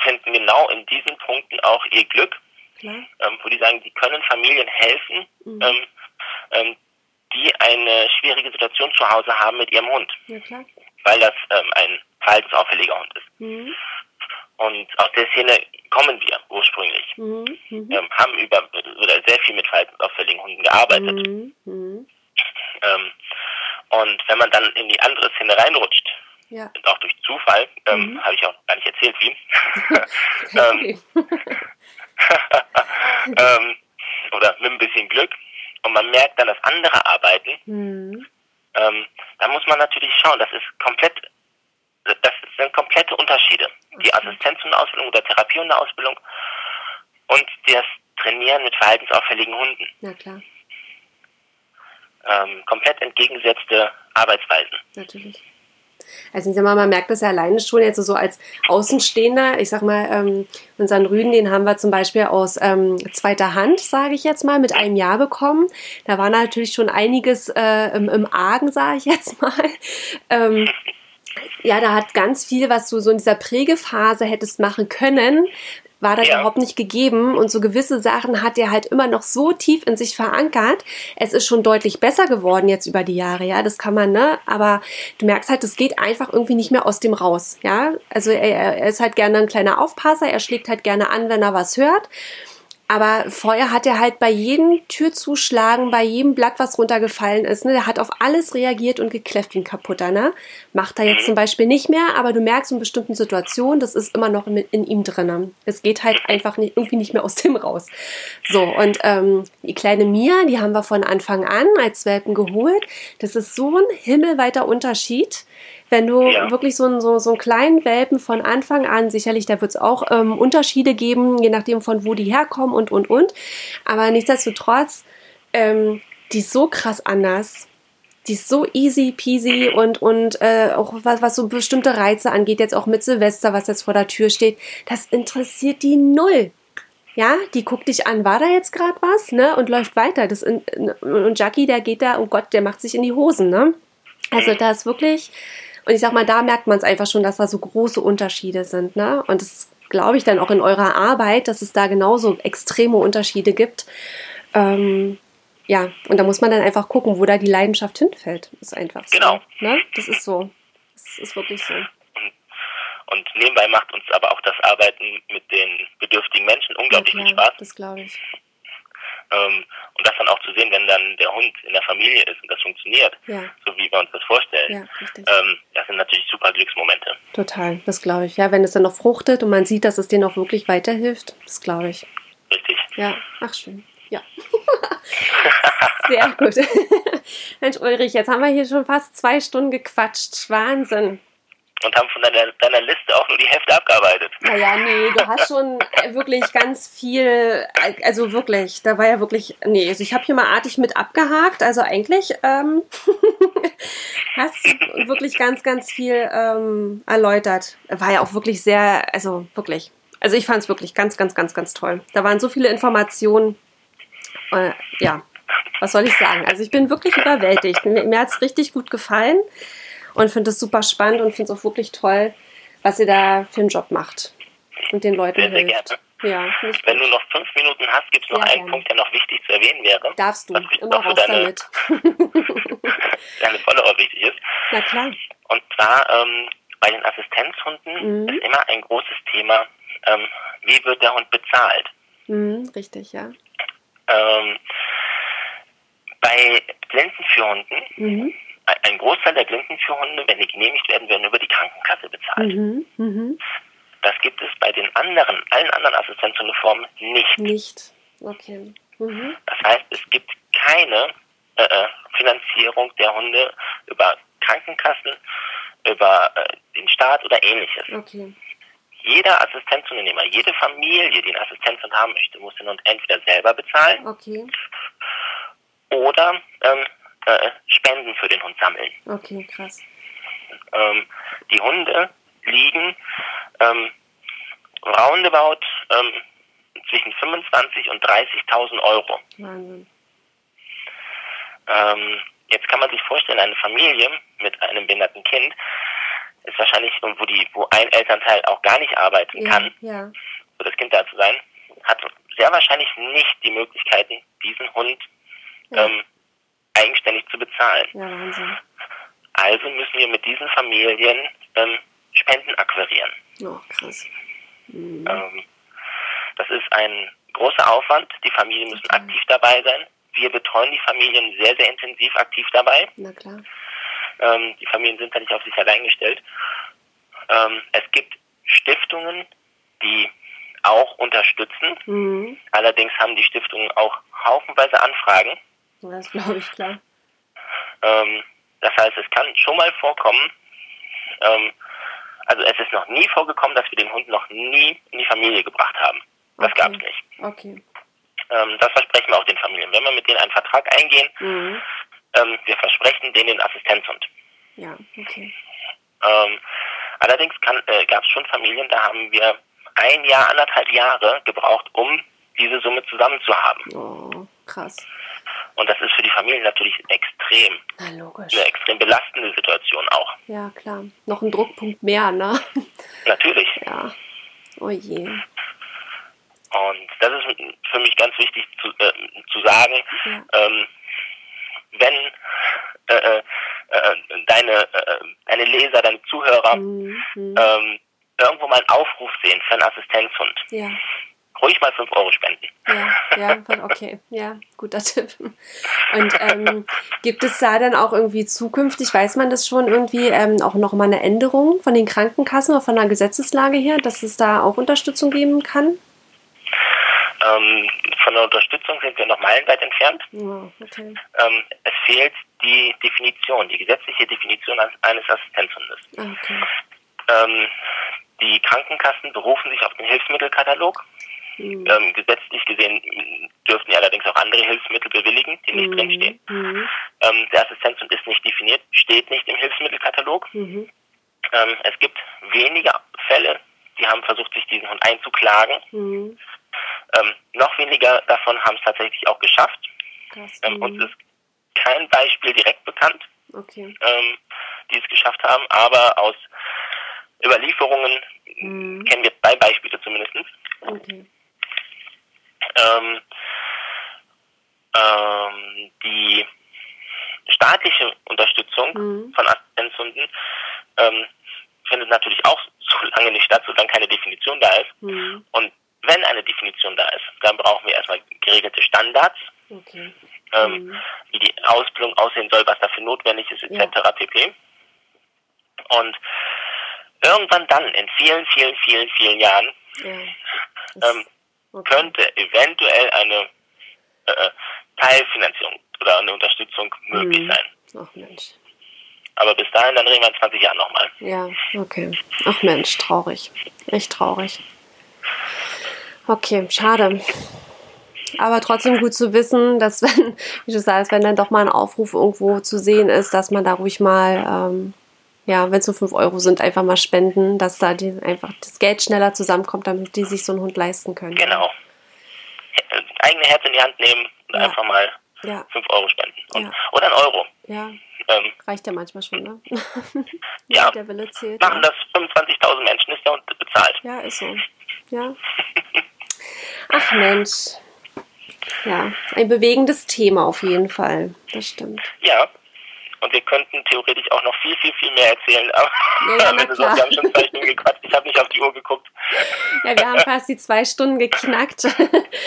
finden genau in diesen Punkten auch ihr Glück ähm, wo die sagen, die können Familien helfen, mhm. ähm, ähm, die eine schwierige Situation zu Hause haben mit ihrem Hund. Ja, weil das ähm, ein verhaltensauffälliger Hund ist. Mhm. Und aus der Szene kommen wir ursprünglich. Mhm. Mhm. Ähm, haben über oder sehr viel mit verhaltensauffälligen Hunden gearbeitet. Mhm. mhm. Ähm, und wenn man dann in die andere Szene reinrutscht, ja. auch durch Zufall, ähm, mhm. habe ich auch gar nicht erzählt, wie, ähm, ähm, oder mit ein bisschen Glück und man merkt dann, dass andere arbeiten, mhm. ähm, dann muss man natürlich schauen, das ist komplett, das sind komplette Unterschiede. Die Assistenzhundeausbildung oder Therapiehundeausbildung und das Trainieren mit verhaltensauffälligen Hunden. Na klar. Ähm, komplett entgegengesetzte Arbeitsweisen. Natürlich. Also ich sag mal, man merkt das ja alleine schon jetzt so als Außenstehender. Ich sag mal, ähm, unseren Rüden, den haben wir zum Beispiel aus ähm, zweiter Hand, sage ich jetzt mal, mit einem Jahr bekommen. Da war natürlich schon einiges äh, im, im Argen, sage ich jetzt mal. Ähm, ja, da hat ganz viel, was du so in dieser Prägephase hättest machen können, war das ja. überhaupt nicht gegeben und so gewisse Sachen hat er halt immer noch so tief in sich verankert. Es ist schon deutlich besser geworden jetzt über die Jahre, ja, das kann man, ne, aber du merkst halt, es geht einfach irgendwie nicht mehr aus dem raus, ja. Also er, er ist halt gerne ein kleiner Aufpasser, er schlägt halt gerne an, wenn er was hört aber vorher hat er halt bei jedem Türzuschlagen, bei jedem Blatt, was runtergefallen ist, ne, der hat auf alles reagiert und gekläfft wie ein kaputter. Ne? Macht er jetzt zum Beispiel nicht mehr, aber du merkst in bestimmten Situationen, das ist immer noch in, in ihm drin. Es geht halt einfach nicht, irgendwie nicht mehr aus dem raus. So, und ähm, die kleine Mia, die haben wir von Anfang an als Welpen geholt. Das ist so ein himmelweiter Unterschied wenn du ja. wirklich so einen, so, so einen kleinen Welpen von Anfang an, sicherlich, da wird es auch ähm, Unterschiede geben, je nachdem von wo die herkommen und, und, und. Aber nichtsdestotrotz, ähm, die ist so krass anders. Die ist so easy peasy und, und äh, auch was, was so bestimmte Reize angeht, jetzt auch mit Silvester, was jetzt vor der Tür steht, das interessiert die null. Ja, die guckt dich an, war da jetzt gerade was, ne? Und läuft weiter. Das in, und Jackie, der geht da, oh Gott, der macht sich in die Hosen, ne? Also da ist wirklich, und ich sag mal, da merkt man es einfach schon, dass da so große Unterschiede sind. Ne? Und das glaube ich dann auch in eurer Arbeit, dass es da genauso extreme Unterschiede gibt. Ähm, ja, und da muss man dann einfach gucken, wo da die Leidenschaft hinfällt. Ist einfach so. Genau. Ne? Das ist so. Das ist wirklich so. Und nebenbei macht uns aber auch das Arbeiten mit den bedürftigen Menschen unglaublich ja, viel Spaß. Das glaube ich. Ähm, und das dann auch zu sehen, wenn dann der Hund in der Familie ist und das funktioniert, ja. So wie wir uns das vorstellen, ja, ähm, das sind natürlich super Glücksmomente. Total, das glaube ich. Ja, wenn es dann noch fruchtet und man sieht, dass es denen auch wirklich weiterhilft, das glaube ich. Richtig. Ja, ach schön. Ja. Sehr gut. Mensch, Ulrich, jetzt haben wir hier schon fast zwei Stunden gequatscht. Wahnsinn und haben von deiner, deiner Liste auch nur die Hälfte abgearbeitet. Naja, nee, du hast schon wirklich ganz viel, also wirklich, da war ja wirklich, nee, also ich habe hier mal artig mit abgehakt, also eigentlich ähm, hast du wirklich ganz, ganz viel ähm, erläutert. War ja auch wirklich sehr, also wirklich, also ich fand es wirklich ganz, ganz, ganz, ganz toll. Da waren so viele Informationen, äh, ja, was soll ich sagen? Also ich bin wirklich überwältigt. Mir, mir hat es richtig gut gefallen und finde es super spannend und finde es auch wirklich toll, was ihr da für einen Job macht und den Leuten sehr, sehr hilft. Gerne. Ja, Wenn du noch fünf Minuten hast, gibt es noch einen gerne. Punkt, der noch wichtig zu erwähnen wäre. Darfst du, immer raus deine, damit. deine Follower wichtig ist. Na klar. Und zwar ähm, bei den Assistenzhunden mhm. ist immer ein großes Thema ähm, wie wird der Hund bezahlt? Mhm, richtig, ja. Ähm, bei Blindenführhunden, mhm. Ein Großteil der Blindenführhunde, wenn die genehmigt werden, werden über die Krankenkasse bezahlt. Mhm. Mhm. Das gibt es bei den anderen, allen anderen Assistenzhundeformen nicht. Nicht, okay. Mhm. Das heißt, es gibt keine äh, äh, Finanzierung der Hunde über Krankenkassen, über äh, den Staat oder ähnliches. Okay. Jeder Assistenzhundnehmer, jede Familie, die einen Assistenzhund haben möchte, muss den Hund entweder selber bezahlen okay oder ähm, äh, Spenden für den Hund sammeln. Okay, krass. Ähm, die Hunde liegen ähm, roundabout ähm, zwischen 25 und 30.000 Euro. Wahnsinn. Ähm, jetzt kann man sich vorstellen, eine Familie mit einem behinderten Kind ist wahrscheinlich, wo die, wo ein Elternteil auch gar nicht arbeiten ja, kann, ja. für das Kind da zu sein, hat sehr wahrscheinlich nicht die Möglichkeiten, diesen Hund ja. ähm, eigenständig zu bezahlen. Ja, Wahnsinn. Also müssen wir mit diesen Familien ähm, Spenden akquirieren. Oh, krass. Mhm. Ähm, das ist ein großer Aufwand. Die Familien müssen okay. aktiv dabei sein. Wir betreuen die Familien sehr, sehr intensiv aktiv dabei. Na klar. Ähm, die Familien sind da nicht auf sich allein gestellt. Ähm, es gibt Stiftungen, die auch unterstützen. Mhm. Allerdings haben die Stiftungen auch haufenweise Anfragen. Das glaube ich, klar. Ähm, das heißt, es kann schon mal vorkommen, ähm, also es ist noch nie vorgekommen, dass wir den Hund noch nie in die Familie gebracht haben. Das okay. gab es nicht. Okay. Ähm, das versprechen wir auch den Familien. Wenn wir mit denen einen Vertrag eingehen, mhm. ähm, wir versprechen denen den Assistenzhund. Ja, okay. Ähm, allerdings äh, gab es schon Familien, da haben wir ein Jahr, anderthalb Jahre gebraucht, um diese Summe zusammen zu haben. Oh, krass. Und das ist für die Familie natürlich extrem. Na, logisch. Eine extrem belastende Situation auch. Ja, klar. Noch ein Druckpunkt mehr, ne? Natürlich. Ja. Oh je. Und das ist für mich ganz wichtig zu, äh, zu sagen, ja. ähm, wenn äh, äh, äh deine, äh, deine Leser, deine Zuhörer mhm. ähm, irgendwo mal einen Aufruf sehen für einen Assistenzhund, ja ruhig mal 5 Euro spenden. Ja, ja, okay. Ja, guter Tipp. Und ähm, gibt es da dann auch irgendwie zukünftig, weiß man das schon irgendwie, ähm, auch nochmal eine Änderung von den Krankenkassen oder von der Gesetzeslage her, dass es da auch Unterstützung geben kann? Ähm, von der Unterstützung sind wir noch meilenweit entfernt. Oh, okay. ähm, es fehlt die Definition, die gesetzliche Definition eines Assistenzhundes. Ah, okay. Ähm, die Krankenkassen berufen sich auf den Hilfsmittelkatalog. Mhm. Ähm, gesetzlich gesehen dürften die allerdings auch andere Hilfsmittel bewilligen, die nicht mhm. drinstehen. Mhm. Ähm, der Assistenzhund ist nicht definiert, steht nicht im Hilfsmittelkatalog. Mhm. Ähm, es gibt wenige Fälle, die haben versucht, sich diesen Hund einzuklagen. Mhm. Ähm, noch weniger davon haben es tatsächlich auch geschafft. Krass, ähm, uns ist kein Beispiel direkt bekannt, okay. ähm, die es geschafft haben, aber aus Überlieferungen mhm. kennen wir zwei Beispiele zumindest. Okay ähm, ähm, die staatliche Unterstützung mhm. von Assistenzhunden ähm, findet natürlich auch so lange nicht statt, solange keine Definition da ist. Mhm. Und wenn eine Definition da ist, dann brauchen wir erstmal geregelte Standards, okay. ähm, mhm. wie die Ausbildung aussehen soll, was dafür notwendig ist, etc. Ja. pp. Und irgendwann dann, in vielen, vielen, vielen, vielen Jahren, ja. ähm, okay. könnte eventuell eine äh, Teilfinanzierung oder eine Unterstützung möglich mhm. sein. Ach Mensch. Aber bis dahin, dann reden wir in 20 Jahren nochmal. Ja, okay. Ach Mensch, traurig. Echt traurig. Okay, schade. Aber trotzdem gut zu wissen, dass wenn, wie du sagst, wenn dann doch mal ein Aufruf irgendwo zu sehen ist, dass man da ruhig mal ähm, ja, wenn es nur 5 Euro sind, einfach mal spenden, dass da die, einfach das Geld schneller zusammenkommt, damit die sich so einen Hund leisten können. Genau. Eigene Herz in die Hand nehmen und ja. einfach mal ja. 5 Euro spenden. Und, ja. Oder ein Euro. Ja. Ähm, Reicht ja manchmal schon, ne? ja. Der Wille zählt. Machen das 25.000 Menschen, ist der Hund bezahlt. Ja, ist so. Ja. Ach Mensch. Ja, ein bewegendes Thema auf jeden Fall. Das stimmt. Ja. Und wir könnten theoretisch auch noch viel, viel, viel mehr erzählen. Aber ja, ja, wir haben schon zwei Stunden gequatscht. Ich habe nicht auf die Uhr geguckt. Ja, wir haben fast die zwei Stunden geknackt.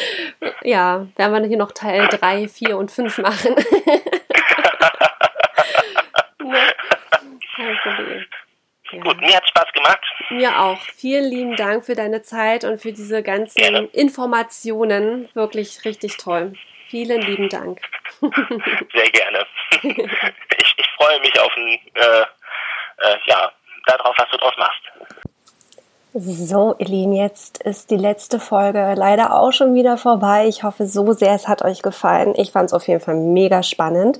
ja, werden wir hier noch Teil 3, 4 und 5 machen. Kein Problem. Ja. Gut, mir hat Spaß gemacht. Mir auch. Vielen lieben Dank für deine Zeit und für diese ganzen Gerne. Informationen. Wirklich richtig toll. Vielen lieben Dank. Sehr gerne. Freue mich auf ein, äh, äh, ja, darauf, was du draus machst. So, ihr jetzt ist die letzte Folge leider auch schon wieder vorbei. Ich hoffe so sehr, es hat euch gefallen. Ich fand es auf jeden Fall mega spannend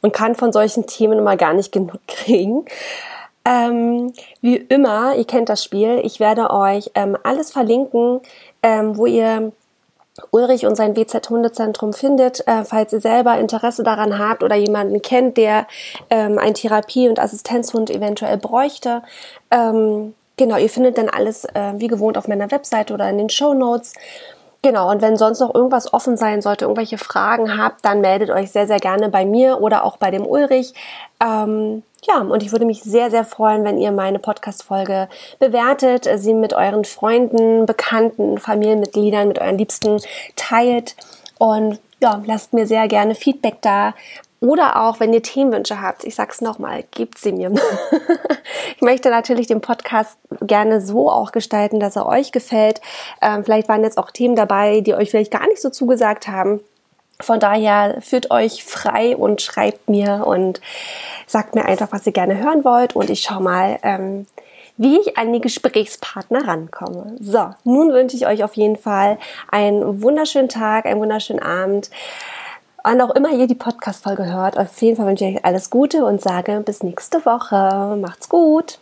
und kann von solchen Themen immer gar nicht genug kriegen. Ähm, wie immer, ihr kennt das Spiel. Ich werde euch ähm, alles verlinken, ähm, wo ihr Ulrich und sein WZ-Hundezentrum findet, äh, falls ihr selber Interesse daran habt oder jemanden kennt, der ähm, ein Therapie- und Assistenzhund eventuell bräuchte. Ähm, genau, ihr findet dann alles äh, wie gewohnt auf meiner Webseite oder in den Show Notes. Genau, und wenn sonst noch irgendwas offen sein sollte, irgendwelche Fragen habt, dann meldet euch sehr, sehr gerne bei mir oder auch bei dem Ulrich. Ähm, ja, und ich würde mich sehr, sehr freuen, wenn ihr meine Podcast-Folge bewertet, sie mit euren Freunden, Bekannten, Familienmitgliedern, mit euren Liebsten teilt und ja, lasst mir sehr gerne Feedback da. Oder auch, wenn ihr Themenwünsche habt, ich sag's nochmal, gebt sie mir. ich möchte natürlich den Podcast gerne so auch gestalten, dass er euch gefällt. Ähm, vielleicht waren jetzt auch Themen dabei, die euch vielleicht gar nicht so zugesagt haben. Von daher führt euch frei und schreibt mir und sagt mir einfach, was ihr gerne hören wollt und ich schaue mal, ähm, wie ich an die Gesprächspartner rankomme. So, nun wünsche ich euch auf jeden Fall einen wunderschönen Tag, einen wunderschönen Abend. Wann auch immer ihr die Podcast-Folge hört, auf jeden Fall wünsche ich euch alles Gute und sage bis nächste Woche. Macht's gut!